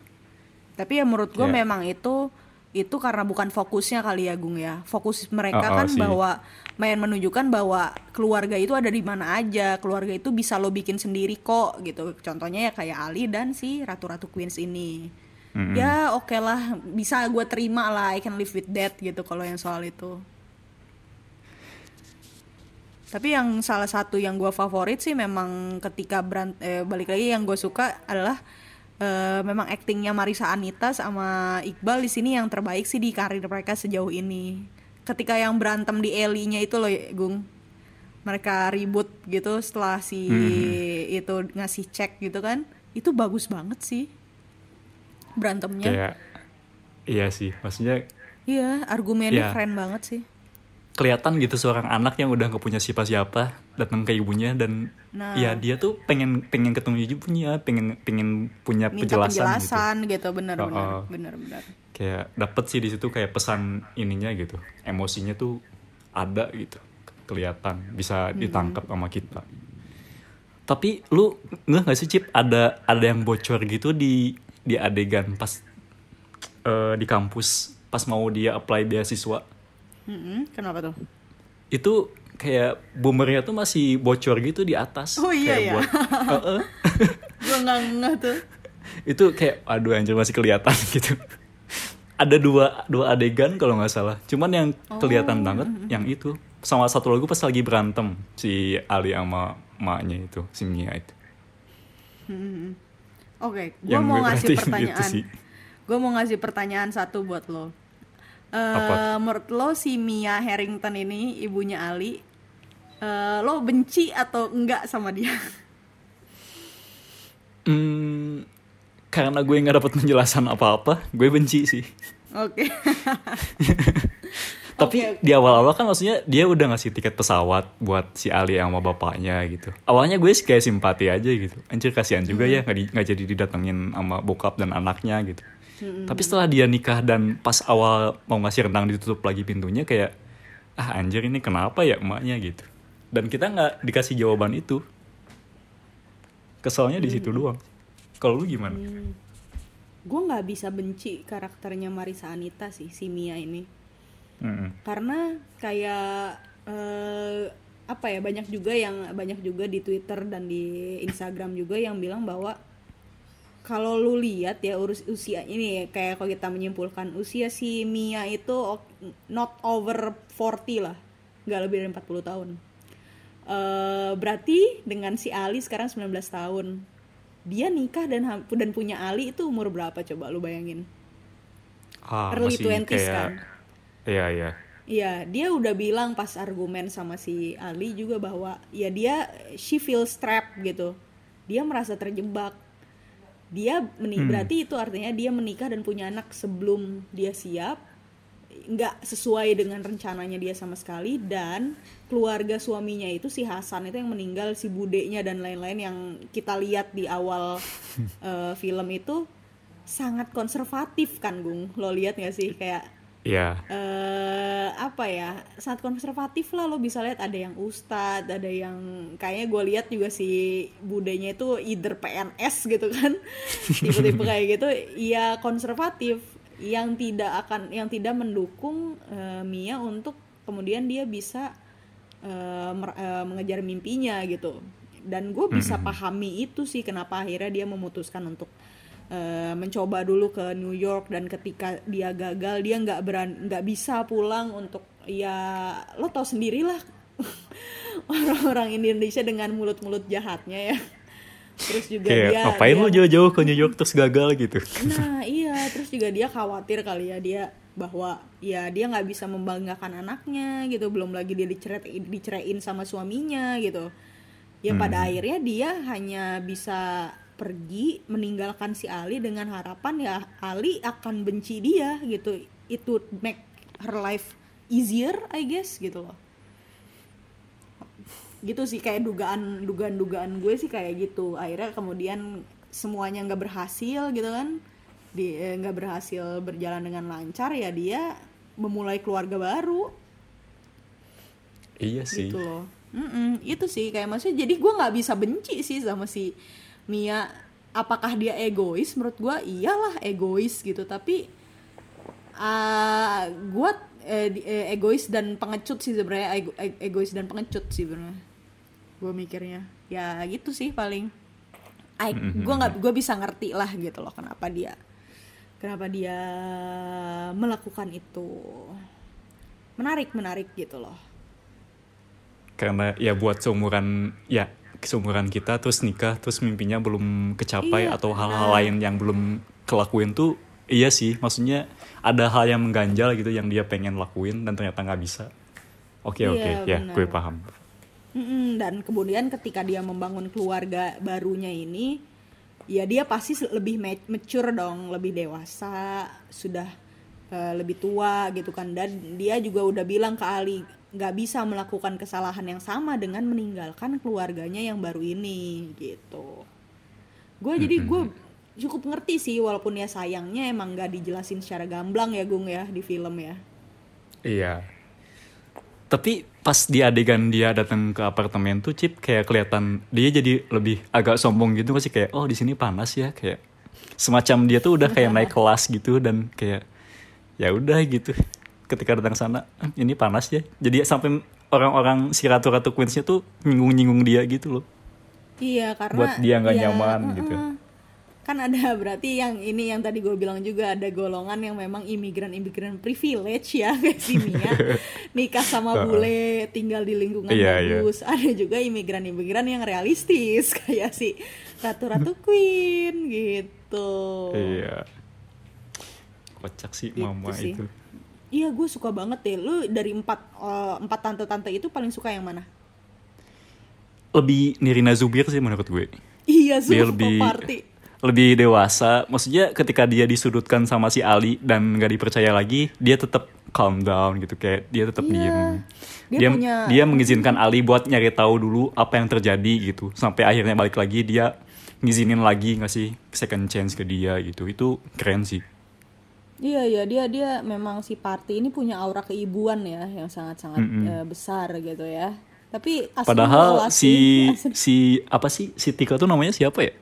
Speaker 1: Tapi ya menurut gue
Speaker 2: Ya.
Speaker 1: memang itu itu karena bukan fokusnya kali ya Gung ya. Fokus mereka
Speaker 2: Oh, oh,
Speaker 1: kan
Speaker 2: sih.
Speaker 1: bahwa main menunjukkan bahwa keluarga itu ada di mana aja. Keluarga itu bisa lo bikin sendiri kok gitu. Contohnya ya kayak Ali dan si Ratu-Ratu Queens ini.
Speaker 2: Mm-mm.
Speaker 1: Ya oke lah bisa gue terima lah I can live with that gitu kalau yang soal itu. Tapi yang salah satu yang gue favorit sih memang ketika berant eh, balik lagi yang gue suka adalah eh, memang aktingnya Marisa Anita sama Iqbal di sini yang terbaik sih di karir mereka sejauh ini. Ketika yang berantem di Ellie-nya itu loh, Gung. Mereka ribut gitu setelah si itu ngasih cek gitu kan. Itu bagus banget sih berantemnya.
Speaker 2: kayak iya sih maksudnya
Speaker 1: Iya, argumennya
Speaker 2: Iya.
Speaker 1: keren banget sih.
Speaker 2: kelihatan gitu seorang anak yang udah nggak punya siapa-siapa datang ke ibunya dan
Speaker 1: Nah.
Speaker 2: ya dia tuh pengen pengen ketemu ibunya pengen pengen punya
Speaker 1: Minta
Speaker 2: penjelasan, gitu
Speaker 1: penjelasan gitu, benar
Speaker 2: Oh,
Speaker 1: benar
Speaker 2: oh.
Speaker 1: benar benar.
Speaker 2: kayak dapet sih di situ kayak pesan ininya gitu emosinya tuh ada gitu kelihatan bisa ditangkap sama kita tapi lu nggak nggak sih Cip ada ada yang bocor gitu di di adegan pas eh, di kampus pas mau dia apply beasiswa.
Speaker 1: Mm-mm, kenapa tuh?
Speaker 2: itu kayak boomernya tuh masih bocor gitu di atas.
Speaker 1: Oh, iya,
Speaker 2: kayak
Speaker 1: iya.
Speaker 2: buat.
Speaker 1: Gue nggak ngeh tuh.
Speaker 2: itu kayak aduh anjir masih kelihatan gitu. Ada dua dua adegan kalau nggak salah. Cuman yang
Speaker 1: Oh,
Speaker 2: kelihatan banget yang itu. Sama satu lagu pas lagi berantem si Ali sama maknya itu si Mia itu
Speaker 1: Oke, gue
Speaker 2: Yang
Speaker 1: mau
Speaker 2: gue
Speaker 1: ngasih
Speaker 2: gitu
Speaker 1: pertanyaan.
Speaker 2: sih.
Speaker 1: Gue mau ngasih pertanyaan satu buat lo. Eh,
Speaker 2: Apa?
Speaker 1: menurut lo si Mia Harrington ini ibunya Ali, eh, lo benci atau enggak sama dia?
Speaker 2: Hmm, karena gue nggak dapat penjelasan apa-apa gue benci sih
Speaker 1: Oke.
Speaker 2: tapi di awal-awal kan maksudnya dia udah ngasih tiket pesawat buat si Ali sama bapaknya gitu. Awalnya gue sih kayak simpati aja gitu. Anjir kasihan juga ya nggak di- jadi didatengin sama bokap dan anaknya gitu. Tapi setelah dia nikah dan pas awal mau ngasih rendang ditutup lagi pintunya kayak ah anjir ini kenapa ya emaknya? gitu. Dan kita nggak dikasih jawaban itu. Kesalnya di situ doang. Kalau lu gimana?
Speaker 1: Gue nggak bisa benci karakternya Marisa Anita sih, si Mia ini.
Speaker 2: Mm-mm.
Speaker 1: karena kayak eh, apa ya banyak juga yang banyak juga di Twitter dan di Instagram juga yang bilang bahwa kalau lu lihat ya urus usia ini ya, kayak kalau kita menyimpulkan usia si Mia itu not over 40 lah nggak lebih dari 40 tahun Eh, berarti dengan si Ali sekarang 19 tahun. Dia nikah dan dan punya Ali itu umur berapa coba lu bayangin?
Speaker 2: Ah,
Speaker 1: Early
Speaker 2: masih
Speaker 1: 20s
Speaker 2: kayak
Speaker 1: kan?
Speaker 2: Iya, iya.
Speaker 1: Iya, dia udah bilang pas argumen sama si Ali juga bahwa ya dia she feels trapped gitu. Dia merasa terjebak. Dia meni
Speaker 2: Hmm.
Speaker 1: berarti itu artinya dia menikah dan punya anak sebelum dia siap. nggak sesuai dengan rencananya dia sama sekali dan keluarga suaminya itu si Hasan itu yang meninggal si budenya dan lain-lain yang kita lihat di awal eh, film itu sangat konservatif kan Gung lo lihat nggak sih kayak
Speaker 2: Iya.
Speaker 1: eh apa ya sangat konservatif lah lo bisa lihat. Ada yang ustadz ada yang kayaknya gue lihat juga si budenya itu either PNS gitu kan. Tipe-tipe kayak gitu. Ya konservatif. Yang tidak akan yang tidak mendukung eh, Mia untuk kemudian dia bisa mer- eh, mengejar mimpinya gitu. Dan gue bisa pahami itu sih kenapa akhirnya dia memutuskan untuk eh, mencoba dulu ke New York dan ketika dia gagal dia nggak beran nggak bisa pulang untuk ya lo tau sendirilah orang-orang Indonesia dengan mulut-mulut jahatnya ya terus juga
Speaker 2: Kayak
Speaker 1: dia
Speaker 2: ngapain
Speaker 1: dia-
Speaker 2: lu jauh-jauh ke New York terus gagal gitu.
Speaker 1: Nah iya, terus juga dia khawatir kali ya dia bahwa ya dia nggak bisa membanggakan anaknya gitu, belum lagi dia dicerai diceraiin sama suaminya gitu. Ya pada akhirnya dia hanya bisa pergi meninggalkan si Ali dengan harapan ya Ali akan benci dia gitu. Itu make her life easier I guess gitu loh. Gitu sih kayak dugaan dugaan dugaan gue sih kayak gitu. Akhirnya kemudian semuanya nggak berhasil gitu kan. Di eh, nggak berhasil berjalan dengan lancar ya dia memulai keluarga baru.
Speaker 2: Iya sih.
Speaker 1: gitu loh. Mm-mm, itu sih. Kayak maksudnya jadi gue nggak bisa benci sih sama si Mia apakah dia egois? Menurut gue iyalah egois gitu. Tapi ah gue eh, eh, egois dan pengecut sih sebenarnya. Ego- e- egois dan pengecut sih sebenarnya. Gue mikirnya. Ya gitu sih paling. Gue nggak gue bisa ngerti lah gitu loh kenapa dia kenapa dia melakukan itu. Menarik menarik gitu loh.
Speaker 2: Karena ya buat seumuran ya seumuran kita terus nikah terus mimpinya belum kecapai
Speaker 1: Iya,
Speaker 2: atau hal-hal lain yang belum kelakuin tuh iya sih maksudnya ada hal yang mengganjal gitu yang dia pengen lakuin dan ternyata nggak bisa. Oke
Speaker 1: Iya,
Speaker 2: oke ya
Speaker 1: benar.
Speaker 2: gue paham.
Speaker 1: Dan kemudian ketika dia membangun keluarga barunya ini, ya dia pasti lebih ma- mature dong, lebih dewasa, sudah eh, lebih tua gitu kan. Dan dia juga udah bilang ke Ali nggak bisa melakukan kesalahan yang sama dengan meninggalkan keluarganya yang baru ini gitu. Gue jadi gue cukup ngerti sih walaupun ya sayangnya emang nggak dijelasin secara gamblang ya Gung ya di film ya.
Speaker 2: Iya. Tapi pas di adegan dia datang ke apartemen tuh Cip kayak kelihatan dia jadi lebih agak sombong gitu nggak sih kayak oh di sini panas ya kayak semacam dia tuh udah kayak naik kelas gitu dan kayak ya udah gitu ketika datang sana "Eh, ini panas ya jadi sampai orang-orang si ratu-ratu queensnya tuh nyinggung-nyinggung dia gitu loh
Speaker 1: Iya karena
Speaker 2: Buat dia nggak
Speaker 1: ya,
Speaker 2: nyaman
Speaker 1: mm-mm.
Speaker 2: gitu.
Speaker 1: Kan ada berarti yang ini yang tadi gue bilang juga ada golongan yang memang imigran-imigran privilege ya kayak si Mia nikah sama bule tinggal di lingkungan
Speaker 2: Iya, iya.
Speaker 1: bagus. Ada juga imigran-imigran yang realistis kayak si ratu-ratu queen gitu.
Speaker 2: iya kocak sih
Speaker 1: Gitu
Speaker 2: mama
Speaker 1: sih.
Speaker 2: itu
Speaker 1: Iya gue suka banget deh. Lu dari empat eh, empat tante-tante itu paling suka yang mana?
Speaker 2: lebih Nirina Zubir sih menurut gue
Speaker 1: Iya
Speaker 2: dia
Speaker 1: suka
Speaker 2: lebih
Speaker 1: party.
Speaker 2: lebih dewasa maksudnya ketika dia disudutkan sama si Ali dan nggak dipercaya lagi dia tetap calm down gitu kayak dia tetap
Speaker 1: Iya.
Speaker 2: diem
Speaker 1: Dia
Speaker 2: dia
Speaker 1: punya-
Speaker 2: dia mengizinkan Ali buat nyari tahu dulu apa yang terjadi gitu sampai akhirnya balik lagi dia ngizinin lagi nggak sih second chance ke dia gitu itu keren sih
Speaker 1: Iya iya dia dia memang si Party ini punya aura keibuan ya yang sangat-sangat eh, besar gitu ya. Tapi asli
Speaker 2: padahal si
Speaker 1: asli-
Speaker 2: si apa sih si Tika tuh namanya siapa ya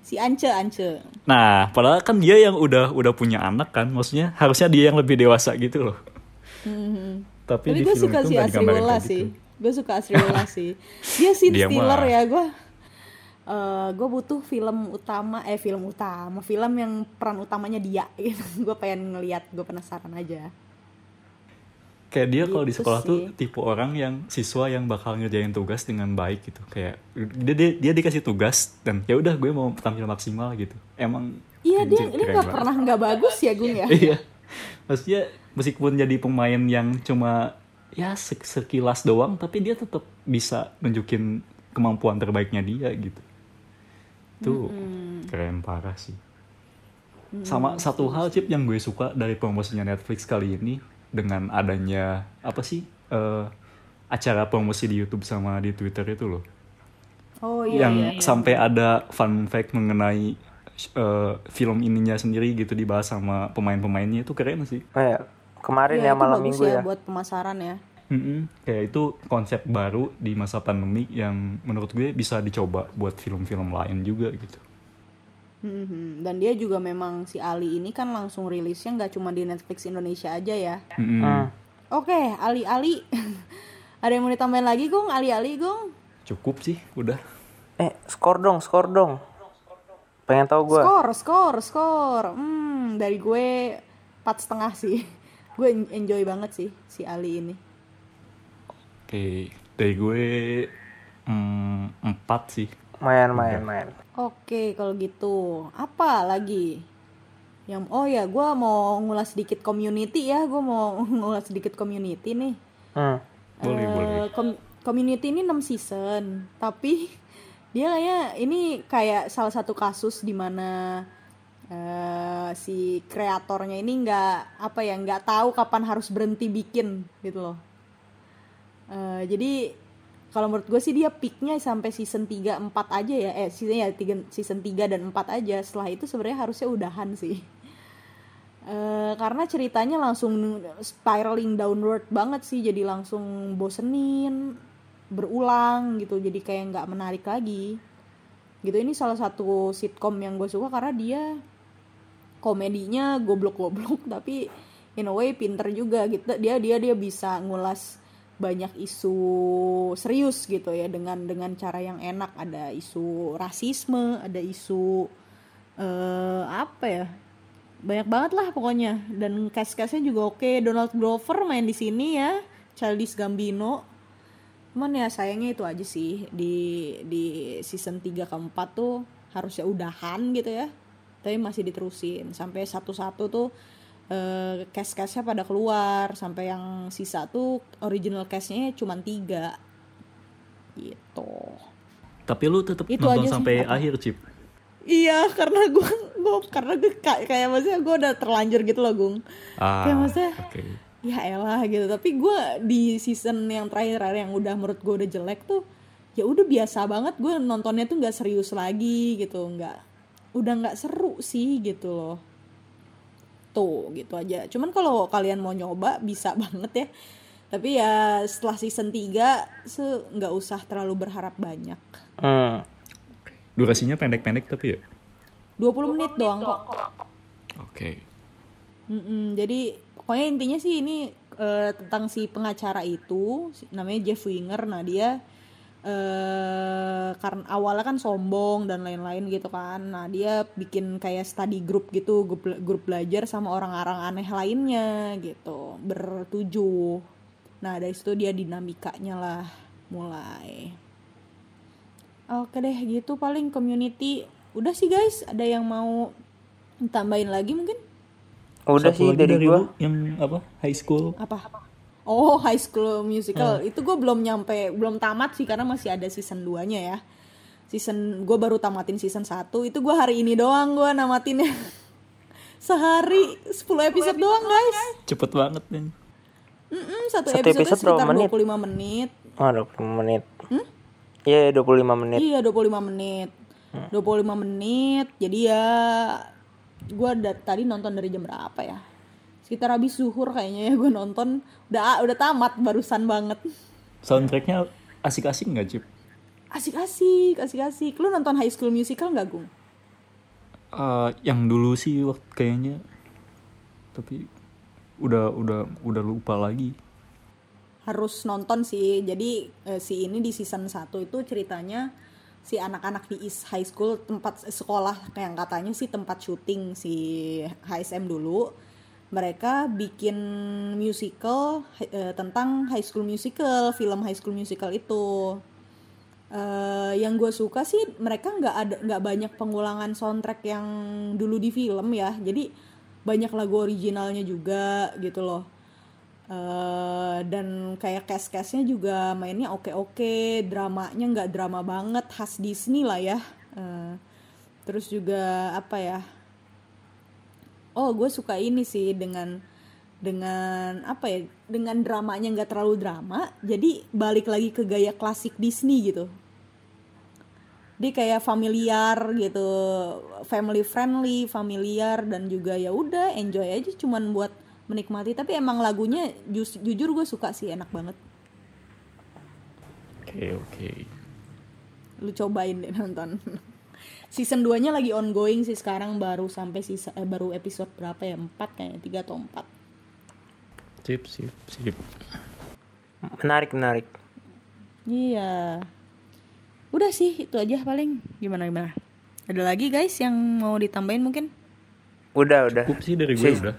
Speaker 1: si Ance Ance.
Speaker 2: nah padahal kan dia yang udah udah punya anak kan maksudnya harusnya dia yang lebih dewasa gitu loh tapi,
Speaker 1: Tapi
Speaker 2: di
Speaker 1: gue
Speaker 2: film
Speaker 1: suka
Speaker 2: itu
Speaker 1: si Asriwola
Speaker 2: kayak
Speaker 1: sih.
Speaker 2: gitu.
Speaker 1: Gue suka Asriwola sih. Dia scene
Speaker 2: Dia
Speaker 1: stealer
Speaker 2: mah-
Speaker 1: ya gue. Eh gue butuh film utama eh film utama film yang peran utamanya dia. Gitu gue pengen ngeliat gue penasaran aja.
Speaker 2: Kayak dia kalau di
Speaker 1: Gitu
Speaker 2: sekolah tuh
Speaker 1: sih.
Speaker 2: tipe orang yang siswa yang bakal ngerjain tugas dengan baik gitu. Kayak dia dia, dia dikasih tugas dan ya udah gue mau tampil maksimal gitu. Emang
Speaker 1: Iya dia
Speaker 2: keren
Speaker 1: nggak pernah nggak bagus ya Gung ya.
Speaker 2: iya. Maksudnya meskipun jadi pemain yang cuma ya sek- sekilas doang tapi dia tetap bisa nunjukin kemampuan terbaiknya dia gitu tuh keren parah sih sama satu hal chip yang gue suka dari promosinya Netflix kali ini dengan adanya apa sih eh, acara promosi di YouTube sama di Twitter itu loh
Speaker 1: Oh iya
Speaker 2: yang
Speaker 1: iya. iya.
Speaker 2: sampai ada fun fact mengenai eh, film ininya sendiri gitu dibahas sama pemain-pemainnya itu keren sih.
Speaker 3: Oh ya, kemarin
Speaker 1: Iya,
Speaker 3: ya
Speaker 1: itu
Speaker 3: malam
Speaker 1: bagus
Speaker 3: minggu ya.
Speaker 1: buat pemasaran ya.
Speaker 2: Mm-mm. Kayak itu konsep baru di masa pandemi yang menurut gue bisa dicoba buat film-film lain juga gitu.
Speaker 1: Mhm. Dan dia juga memang si Ali ini kan langsung rilisnya nggak cuma di Netflix Indonesia aja ya.
Speaker 2: Mm-mm.
Speaker 3: Hmm.
Speaker 1: Oke, Ali Ali. Ada yang mau ditambahin lagi Gung? Ali Ali Gung?
Speaker 2: Cukup sih, udah.
Speaker 3: Eh, skor dong, skor dong. Pengen tahu gue.
Speaker 1: Skor, skor, skor. Hmm, dari gue empat setengah sih. Gue en- enjoy banget sih si Ali ini.
Speaker 2: Oke, dari gue mm, empat sih.
Speaker 3: Main, main, main.
Speaker 1: Oke, kalau gitu apa lagi? Yang oh ya, gue mau ngulas sedikit community ya. Gue mau ngulas sedikit community nih.
Speaker 3: Hmm.
Speaker 2: Boleh,
Speaker 1: Eh,
Speaker 2: boleh.
Speaker 1: com- community ini 6 season, tapi dia kayaknya ini kayak salah satu kasus di mana eh, si kreatornya ini nggak apa ya nggak tahu kapan harus berhenti bikin gitu loh. Eh, jadi kalau menurut gue sih dia peaknya sampai season 3 4 aja ya. Eh season ya tiga, season 3 dan 4 aja. Setelah itu sebenarnya harusnya udahan sih. Eh, karena ceritanya langsung spiraling downward banget sih. Jadi langsung bosenin berulang gitu. Jadi kayak nggak menarik lagi. Gitu ini salah satu sitcom yang gue suka karena dia komedinya goblok-goblok. Tapi in a way pinter juga gitu. Dia dia dia bisa ngulas banyak isu serius gitu ya dengan dengan cara yang enak. Ada isu rasisme ada isu eh apa ya banyak banget lah pokoknya. Dan cast-castnya juga oke. Donald Glover main di sini ya Childish Gambino. Cuman ya sayangnya itu aja sih di di season 3 keempat tuh harusnya udahan gitu ya. Tapi masih diterusin. Sampai satu-satu tuh eh, cast-castnya pada keluar sampai yang sisa tuh original castnya cuma tiga gitu
Speaker 2: Tapi lu tetap
Speaker 1: Itu
Speaker 2: nonton
Speaker 1: aja sih,
Speaker 2: sampai
Speaker 1: apa?
Speaker 2: akhir, Cip.
Speaker 1: Iya, karena gue gue karena gue kayak kayak maksudnya gue udah terlanjur gitu loh, Gung.
Speaker 2: Ah,
Speaker 1: Kayak maksudnya
Speaker 2: oke.
Speaker 1: ya elah gitu. Tapi gue di season yang terakhir yang udah menurut gue udah jelek tuh ya udah biasa banget gue nontonnya tuh nggak serius lagi gitu, nggak udah nggak seru sih gitu loh. Tuh gitu aja. Cuman kalau kalian mau nyoba bisa banget ya. Tapi ya setelah season 3 se nggak usah terlalu berharap banyak.
Speaker 3: Hmm.
Speaker 2: Durasinya pendek-pendek tapi ya.
Speaker 1: 20 menit doang kok.
Speaker 2: Oke.
Speaker 1: Mm-mm, jadi pokoknya intinya sih ini eh, tentang si pengacara itu namanya Jeff Winger. Nah dia eh karena awalnya kan sombong dan lain-lain gitu kan. Nah dia bikin kayak study group gitu, grup, grup belajar sama orang-orang aneh lainnya gitu, bertujuh. Nah dari situ dia dinamikanya lah mulai. Oke deh gitu paling community. Udah sih guys, ada yang mau tambahin lagi mungkin?
Speaker 3: Udah
Speaker 2: Satu
Speaker 3: sih dari
Speaker 2: lu
Speaker 3: gua.
Speaker 2: yang apa? High school.
Speaker 1: apa oh High School Musical. Itu gue belum nyampe belum tamat sih karena masih ada season 2 nya ya. Season gue baru tamatin season 1 itu gue hari ini doang gue namatinnya. Sehari 10 episode doang guys.
Speaker 2: Cepet banget nih.
Speaker 1: Mm-mm, satu,
Speaker 3: Satu
Speaker 1: episode
Speaker 3: episode
Speaker 1: sekitar
Speaker 3: menit?
Speaker 1: 25 menit.
Speaker 3: Oh, 25 menit. Iya, 25 menit.
Speaker 1: iya 25 menit. 25 menit. Jadi ya gue tadi nonton dari jam berapa ya sekitar habis zuhur kayaknya ya gue nonton udah udah tamat barusan banget
Speaker 2: Soundtracknya asik-asik nggak, Cip?
Speaker 1: asik-asik asik-asik lu nonton High School Musical nggak gung
Speaker 2: Eh, yang dulu sih waktu kayaknya. Tapi udah udah udah lupa lagi.
Speaker 1: harus nonton sih jadi eh, si ini di season 1 itu ceritanya si anak-anak di East High School tempat sekolah yang katanya sih tempat syuting si HSM dulu mereka bikin musical eh, tentang High School Musical, film High School Musical itu. Eh, yang gue suka sih mereka nggak ada nggak banyak pengulangan soundtrack yang dulu di film ya, jadi banyak lagu originalnya juga gitu loh. Eh, dan kayak cast-castnya juga mainnya oke-oke, dramanya nggak drama banget, khas Disney lah ya. Eh, terus juga apa ya? Oh gue suka ini sih dengan dengan apa ya dengan dramanya nggak terlalu drama jadi balik lagi ke gaya klasik Disney gitu. Dia kayak familiar gitu family friendly familiar dan juga ya udah enjoy aja cuman buat menikmati. Tapi emang lagunya jus- jujur gue suka sih enak banget.
Speaker 2: Oke oke.
Speaker 1: lu cobain deh nonton season 2 nya lagi ongoing sih sekarang baru sampai sisa eh, baru episode berapa ya 4 kayaknya 3 atau 4
Speaker 2: Sip sip sip.
Speaker 3: Menarik, menarik.
Speaker 1: Iya. Udah sih itu aja paling. Gimana gimana? Ada lagi guys yang mau ditambahin mungkin?
Speaker 3: Udah, udah.
Speaker 2: Cukup sih dari gue udah.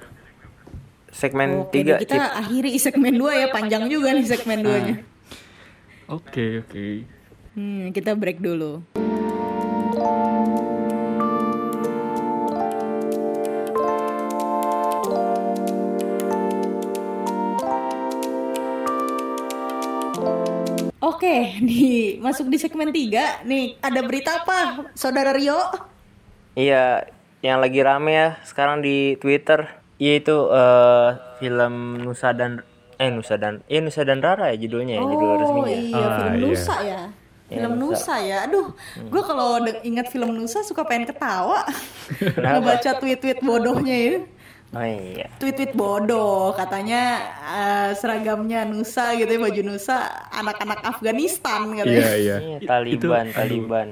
Speaker 3: Segmen
Speaker 1: Oke,
Speaker 3: tiga
Speaker 1: deh, kita
Speaker 3: Cip.
Speaker 1: akhiri segmen 2 ya, panjang juga nih segmen 2-nya.
Speaker 2: Oke oke.
Speaker 1: Hmm, kita break dulu. Oke, di masuk di segmen 3 nih ada berita apa? Saudara Rio?
Speaker 3: Iya, yang lagi rame ya sekarang di Twitter yaitu eh, film Nusa dan eh Nusa dan eh Nusa dan Rara ya judulnya ya judul
Speaker 1: Oh
Speaker 3: resminya.
Speaker 1: iya,
Speaker 2: Ah,
Speaker 1: film
Speaker 2: iya.
Speaker 1: Nusa ya. Film Nusa ya. Aduh, gue kalau ingat film Nusa suka pengen ketawa. Ngebaca tweet-tweet bodohnya ya.
Speaker 3: Oh iya.
Speaker 1: Tweet-tweet bodoh katanya eh, seragamnya Nusa gitu ya baju Nusa anak-anak Afghanistan katanya.
Speaker 2: iya.
Speaker 3: Iya, Taliban,
Speaker 2: aduh.
Speaker 3: Taliban.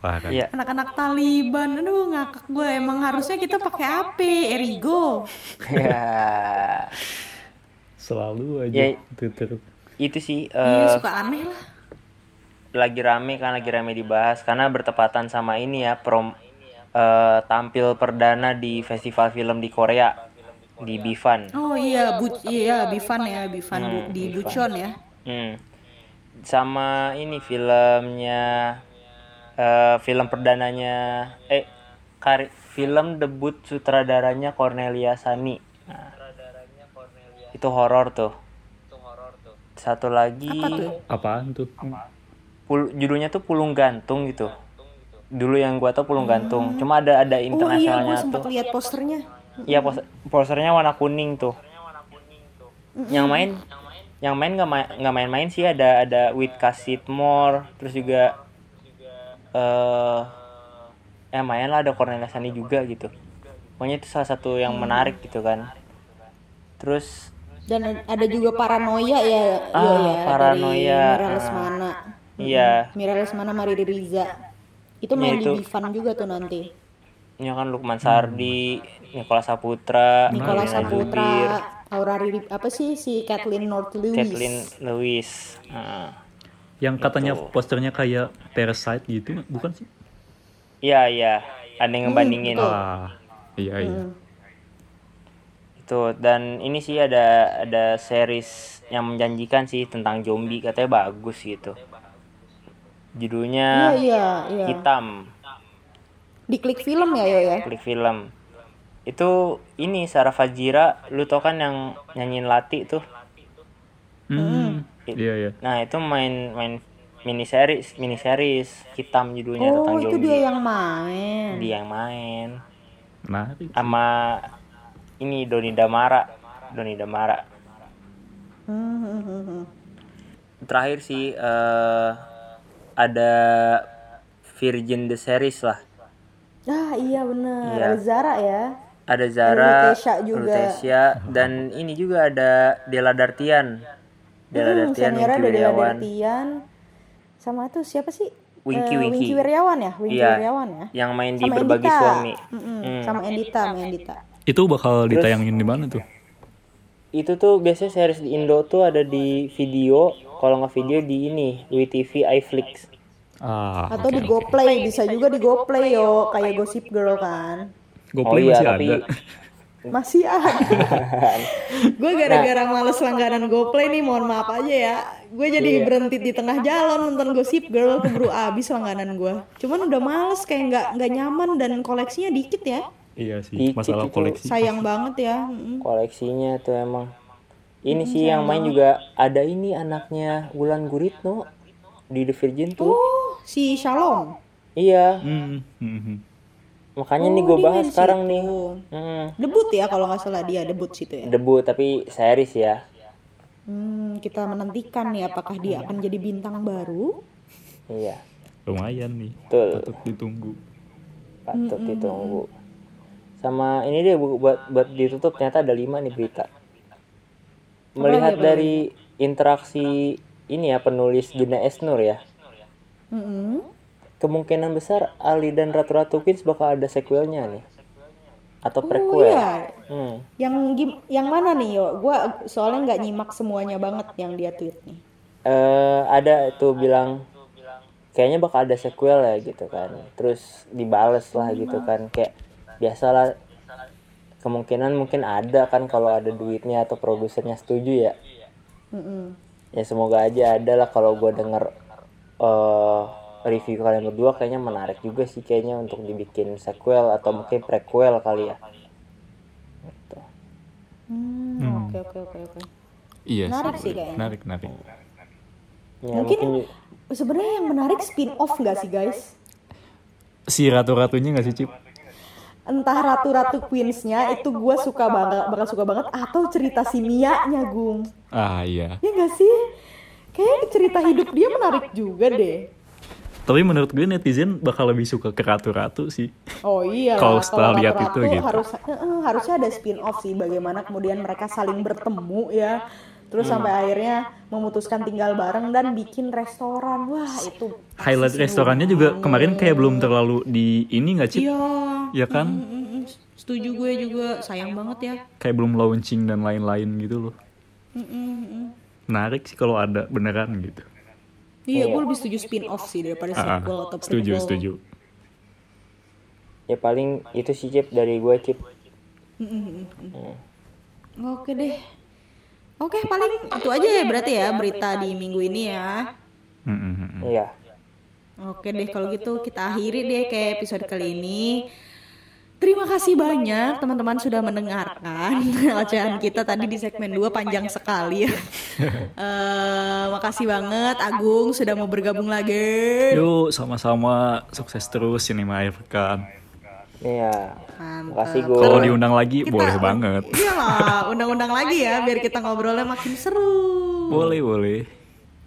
Speaker 2: Wah kan.
Speaker 3: Iya.
Speaker 1: Anak-anak Taliban, aduh ngakak gue emang harusnya kita pakai AP, Erigo.
Speaker 3: Ya.
Speaker 2: Selalu aja
Speaker 3: Ya.
Speaker 2: Twitter.
Speaker 3: Itu sih
Speaker 1: Iya
Speaker 3: eh,
Speaker 1: suka aneh lah.
Speaker 3: lagi rame kan lagi rame dibahas karena bertepatan sama ini ya prom eh, tampil perdana di festival film di Korea di Bifan.
Speaker 1: Oh iya, bu iya Bifan ya, Bifan
Speaker 3: Hmm,
Speaker 1: di
Speaker 3: Bifan.
Speaker 1: Buchon ya.
Speaker 3: Hmm. Sama ini filmnya eh, film perdananya eh kar- film debut sutradaranya Cornelia Sani. Nah, itu horor tuh. Satu lagi
Speaker 1: Apa tuh?
Speaker 2: Apaan tuh?
Speaker 3: pul- judulnya tuh Pulung Gantung gitu. Dulu yang gua tau Pulung Gantung. Cuma ada ada
Speaker 1: Oh iya,
Speaker 3: internasionalnya tuh.
Speaker 1: lihat posternya.
Speaker 3: Iya pos posternya warna kuning tuh. Yang main yang main nggak main nggak main-main sih ada ada With More terus juga eh eh main lah ada Cornelia Sani juga gitu. Pokoknya itu salah satu yang menarik gitu kan. Terus
Speaker 1: Dan ada juga paranoia ya,
Speaker 3: Ah,
Speaker 1: iya ya,
Speaker 3: Paranoia.
Speaker 1: dari Mira Lesmana.
Speaker 3: iya
Speaker 1: Mira Lesmana Riza. Itu main
Speaker 3: itu.
Speaker 1: di Bifan juga tuh nanti.
Speaker 3: ini kan Lukman Sardi, Nicholas Saputra,
Speaker 1: Nicola
Speaker 3: Nina Zubir,
Speaker 1: Saputra, Aura Riri, apa sih si Kathleen North Lewis.
Speaker 3: Kathleen Lewis. Nah,
Speaker 2: Yang katanya
Speaker 3: Gitu.
Speaker 2: posternya kayak Parasite gitu, bukan sih?
Speaker 3: Iya iya, ada yang ngebandingin.
Speaker 2: Ah, iya iya.
Speaker 1: Hmm.
Speaker 3: Itu dan ini sih ada ada series yang menjanjikan sih tentang zombie katanya bagus gitu.
Speaker 1: Iya
Speaker 3: Judulnya
Speaker 1: iya iya.
Speaker 3: Hitam,
Speaker 1: Di klik film ya yo ya.
Speaker 3: klik film. Itu ini Sarah Fajira, lu tau kan yang nyanyiin Lati tuh.
Speaker 2: Hmm. Iya iya.
Speaker 3: Nah, itu main main mini series, mini series Hitam judulnya
Speaker 1: Oh
Speaker 3: tentang
Speaker 1: itu
Speaker 3: zombie.
Speaker 1: dia yang main.
Speaker 3: Dia yang main.
Speaker 2: Menarik.
Speaker 3: sama ini Doni Damara Doni Damara
Speaker 1: Hmm, hmm, hmm, hmm.
Speaker 3: terakhir sih eh ada Virgin the Series lah
Speaker 1: Ah iya bener.
Speaker 3: Iya.
Speaker 1: Ada Zara ya.
Speaker 3: ada Zara
Speaker 1: Lutesya juga.
Speaker 3: Lutesya, dan ini juga ada Dela Dartian Dela
Speaker 1: Hmm,
Speaker 3: Dartian Wingky
Speaker 1: ada Dela
Speaker 3: Wiryawan
Speaker 1: Dartian. Sama tuh siapa sih?
Speaker 3: Wingky,
Speaker 1: Eh,
Speaker 3: Wingky.
Speaker 1: Wiryawan ya, Wingky
Speaker 3: Iya,
Speaker 1: Wiryawan ya.
Speaker 3: yang main di
Speaker 1: Sama
Speaker 3: berbagi
Speaker 1: Endita.
Speaker 3: suami
Speaker 1: Mm-mm,
Speaker 3: Hmm.
Speaker 1: Sama Endita, sama Endita.
Speaker 2: Itu bakal ditayangin di mana tuh?
Speaker 3: itu tuh biasanya series di Indo tuh ada di video kalau nggak video di ini WeTV iFlix
Speaker 2: Ah,
Speaker 1: Atau di GoPlay, bisa juga di GoPlay yo, kayak Gossip Girl kan.
Speaker 2: GoPlay
Speaker 3: Oh iya,
Speaker 2: masih
Speaker 3: tapi-
Speaker 2: ada.
Speaker 1: Masih ada. gue gara-gara males langganan GoPlay nih, mohon maaf aja ya. Gue jadi berhenti di tengah jalan nonton Gossip Girl keburu abis langganan gue. Cuman udah males kayak nggak nggak nyaman dan koleksinya dikit ya.
Speaker 2: Iya sih,
Speaker 3: Dikit
Speaker 2: masalah
Speaker 3: itu.
Speaker 2: koleksi.
Speaker 1: Sayang banget ya.
Speaker 3: Koleksinya tuh emang ini sih yang main juga ada ini anaknya Wulan Guritno di The Virgin tuh
Speaker 1: Oh, si Shalom.
Speaker 3: iya
Speaker 2: Hmm, hmm, hmm.
Speaker 3: makanya nih
Speaker 1: Oh,
Speaker 3: gue
Speaker 1: dia
Speaker 3: bahas sekarang
Speaker 1: situ.
Speaker 3: nih Hmm,
Speaker 1: Debut ya kalau nggak salah dia debut situ ya.
Speaker 3: debut tapi series ya
Speaker 1: Hmm, kita menantikan nih apakah dia akan jadi bintang baru.
Speaker 3: iya
Speaker 2: Lumayan nih,
Speaker 3: Betul.
Speaker 2: patut ditunggu.
Speaker 3: patut ditunggu sama ini deh bu- buat buat ditutup ternyata ada lima nih berita melihat dari interaksi ini ya penulis Gina Esnur ya
Speaker 1: Mm-mm.
Speaker 3: kemungkinan besar Ali dan Ratu Ratu Queens bakal ada sequelnya nih atau
Speaker 1: Oh
Speaker 3: prequel
Speaker 1: iya,
Speaker 3: hmm.
Speaker 1: yang gim- yang mana nih yo? Gua soalnya nggak nyimak semuanya banget yang dia tweet nih.
Speaker 3: eh ada itu bilang kayaknya bakal ada sequel ya gitu kan terus dibales lah gitu kan kayak biasalah kemungkinan mungkin ada kan kalau ada duitnya atau produsernya setuju ya
Speaker 1: Mm-mm.
Speaker 3: ya semoga aja ada lah kalau gue denger eh review kalian berdua kayaknya menarik juga sih kayaknya untuk dibikin sequel atau mungkin prequel kali ya Gitu.
Speaker 1: Hmm, Oke oke oke oke.
Speaker 2: Iya
Speaker 1: Menarik sih kayaknya.
Speaker 2: Menarik, menarik.
Speaker 3: ya,
Speaker 1: Mungkin
Speaker 3: mungkin
Speaker 1: sebenarnya yang menarik spin off nggak sih guys?
Speaker 2: Si ratu-ratunya nggak sih, Cip?
Speaker 1: Entah ratu-ratu queensnya itu gue suka banget, bakal suka banget atau cerita si Mia-nya Gung.
Speaker 2: Ah, iya.
Speaker 1: Ya nggak sih? Kayaknya cerita hidup dia menarik juga deh.
Speaker 2: Tapi menurut gue netizen bakal lebih suka ke ratu-ratu sih.
Speaker 1: Oh iya.
Speaker 2: Kalau setelah lihat itu gitu.
Speaker 1: harus eh, harusnya ada spin off sih bagaimana kemudian mereka saling bertemu ya. Terus
Speaker 2: Hmm.
Speaker 1: sampai akhirnya memutuskan tinggal bareng dan bikin restoran. Wah, itu
Speaker 2: Highlight restorannya juga kemarin kayak belum terlalu di ini nggak, Cip?
Speaker 1: Iya.
Speaker 2: Ya kan?
Speaker 1: Mm, mm, mm. Setuju gue juga, sayang banget ya.
Speaker 2: Kayak belum launching dan lain-lain gitu loh.
Speaker 1: Mm, mm, mm.
Speaker 2: Menarik sih kalau ada beneran gitu.
Speaker 1: Iya, gue lebih setuju spin off sih daripada
Speaker 2: Ah,
Speaker 1: sequel atau
Speaker 2: setuju,
Speaker 1: prequel.
Speaker 2: setuju.
Speaker 3: ya paling itu sih Cip dari gue Cip
Speaker 1: Oke deh. Oke, paling itu aja ya berarti ya berita di minggu ini ya.
Speaker 2: Mm.
Speaker 3: iya
Speaker 1: Oke deh kalau gitu kita akhiri deh ke episode kali ini. Terima kasih banyak teman-teman sudah mendengarkan ocehan kita tadi di segmen 2 panjang sekali ya. Eh, makasih banget Agung sudah mau bergabung lagi.
Speaker 2: Yuk, sama-sama sukses terus Cinema Air Pekan.
Speaker 3: Iya
Speaker 1: Mantap.
Speaker 3: makasih gue
Speaker 2: Kalau diundang lagi
Speaker 1: Kita-
Speaker 2: boleh banget.
Speaker 1: Iya lah, undang-undang lagi ya biar kita ngobrolnya makin seru.
Speaker 2: Boleh, boleh.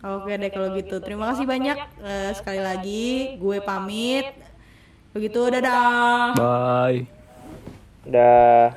Speaker 1: Oke deh kalau gitu. Terima kasih banyak eh, sekali lagi. Gue pamit. Begitu dadah.
Speaker 2: Bye.
Speaker 3: udah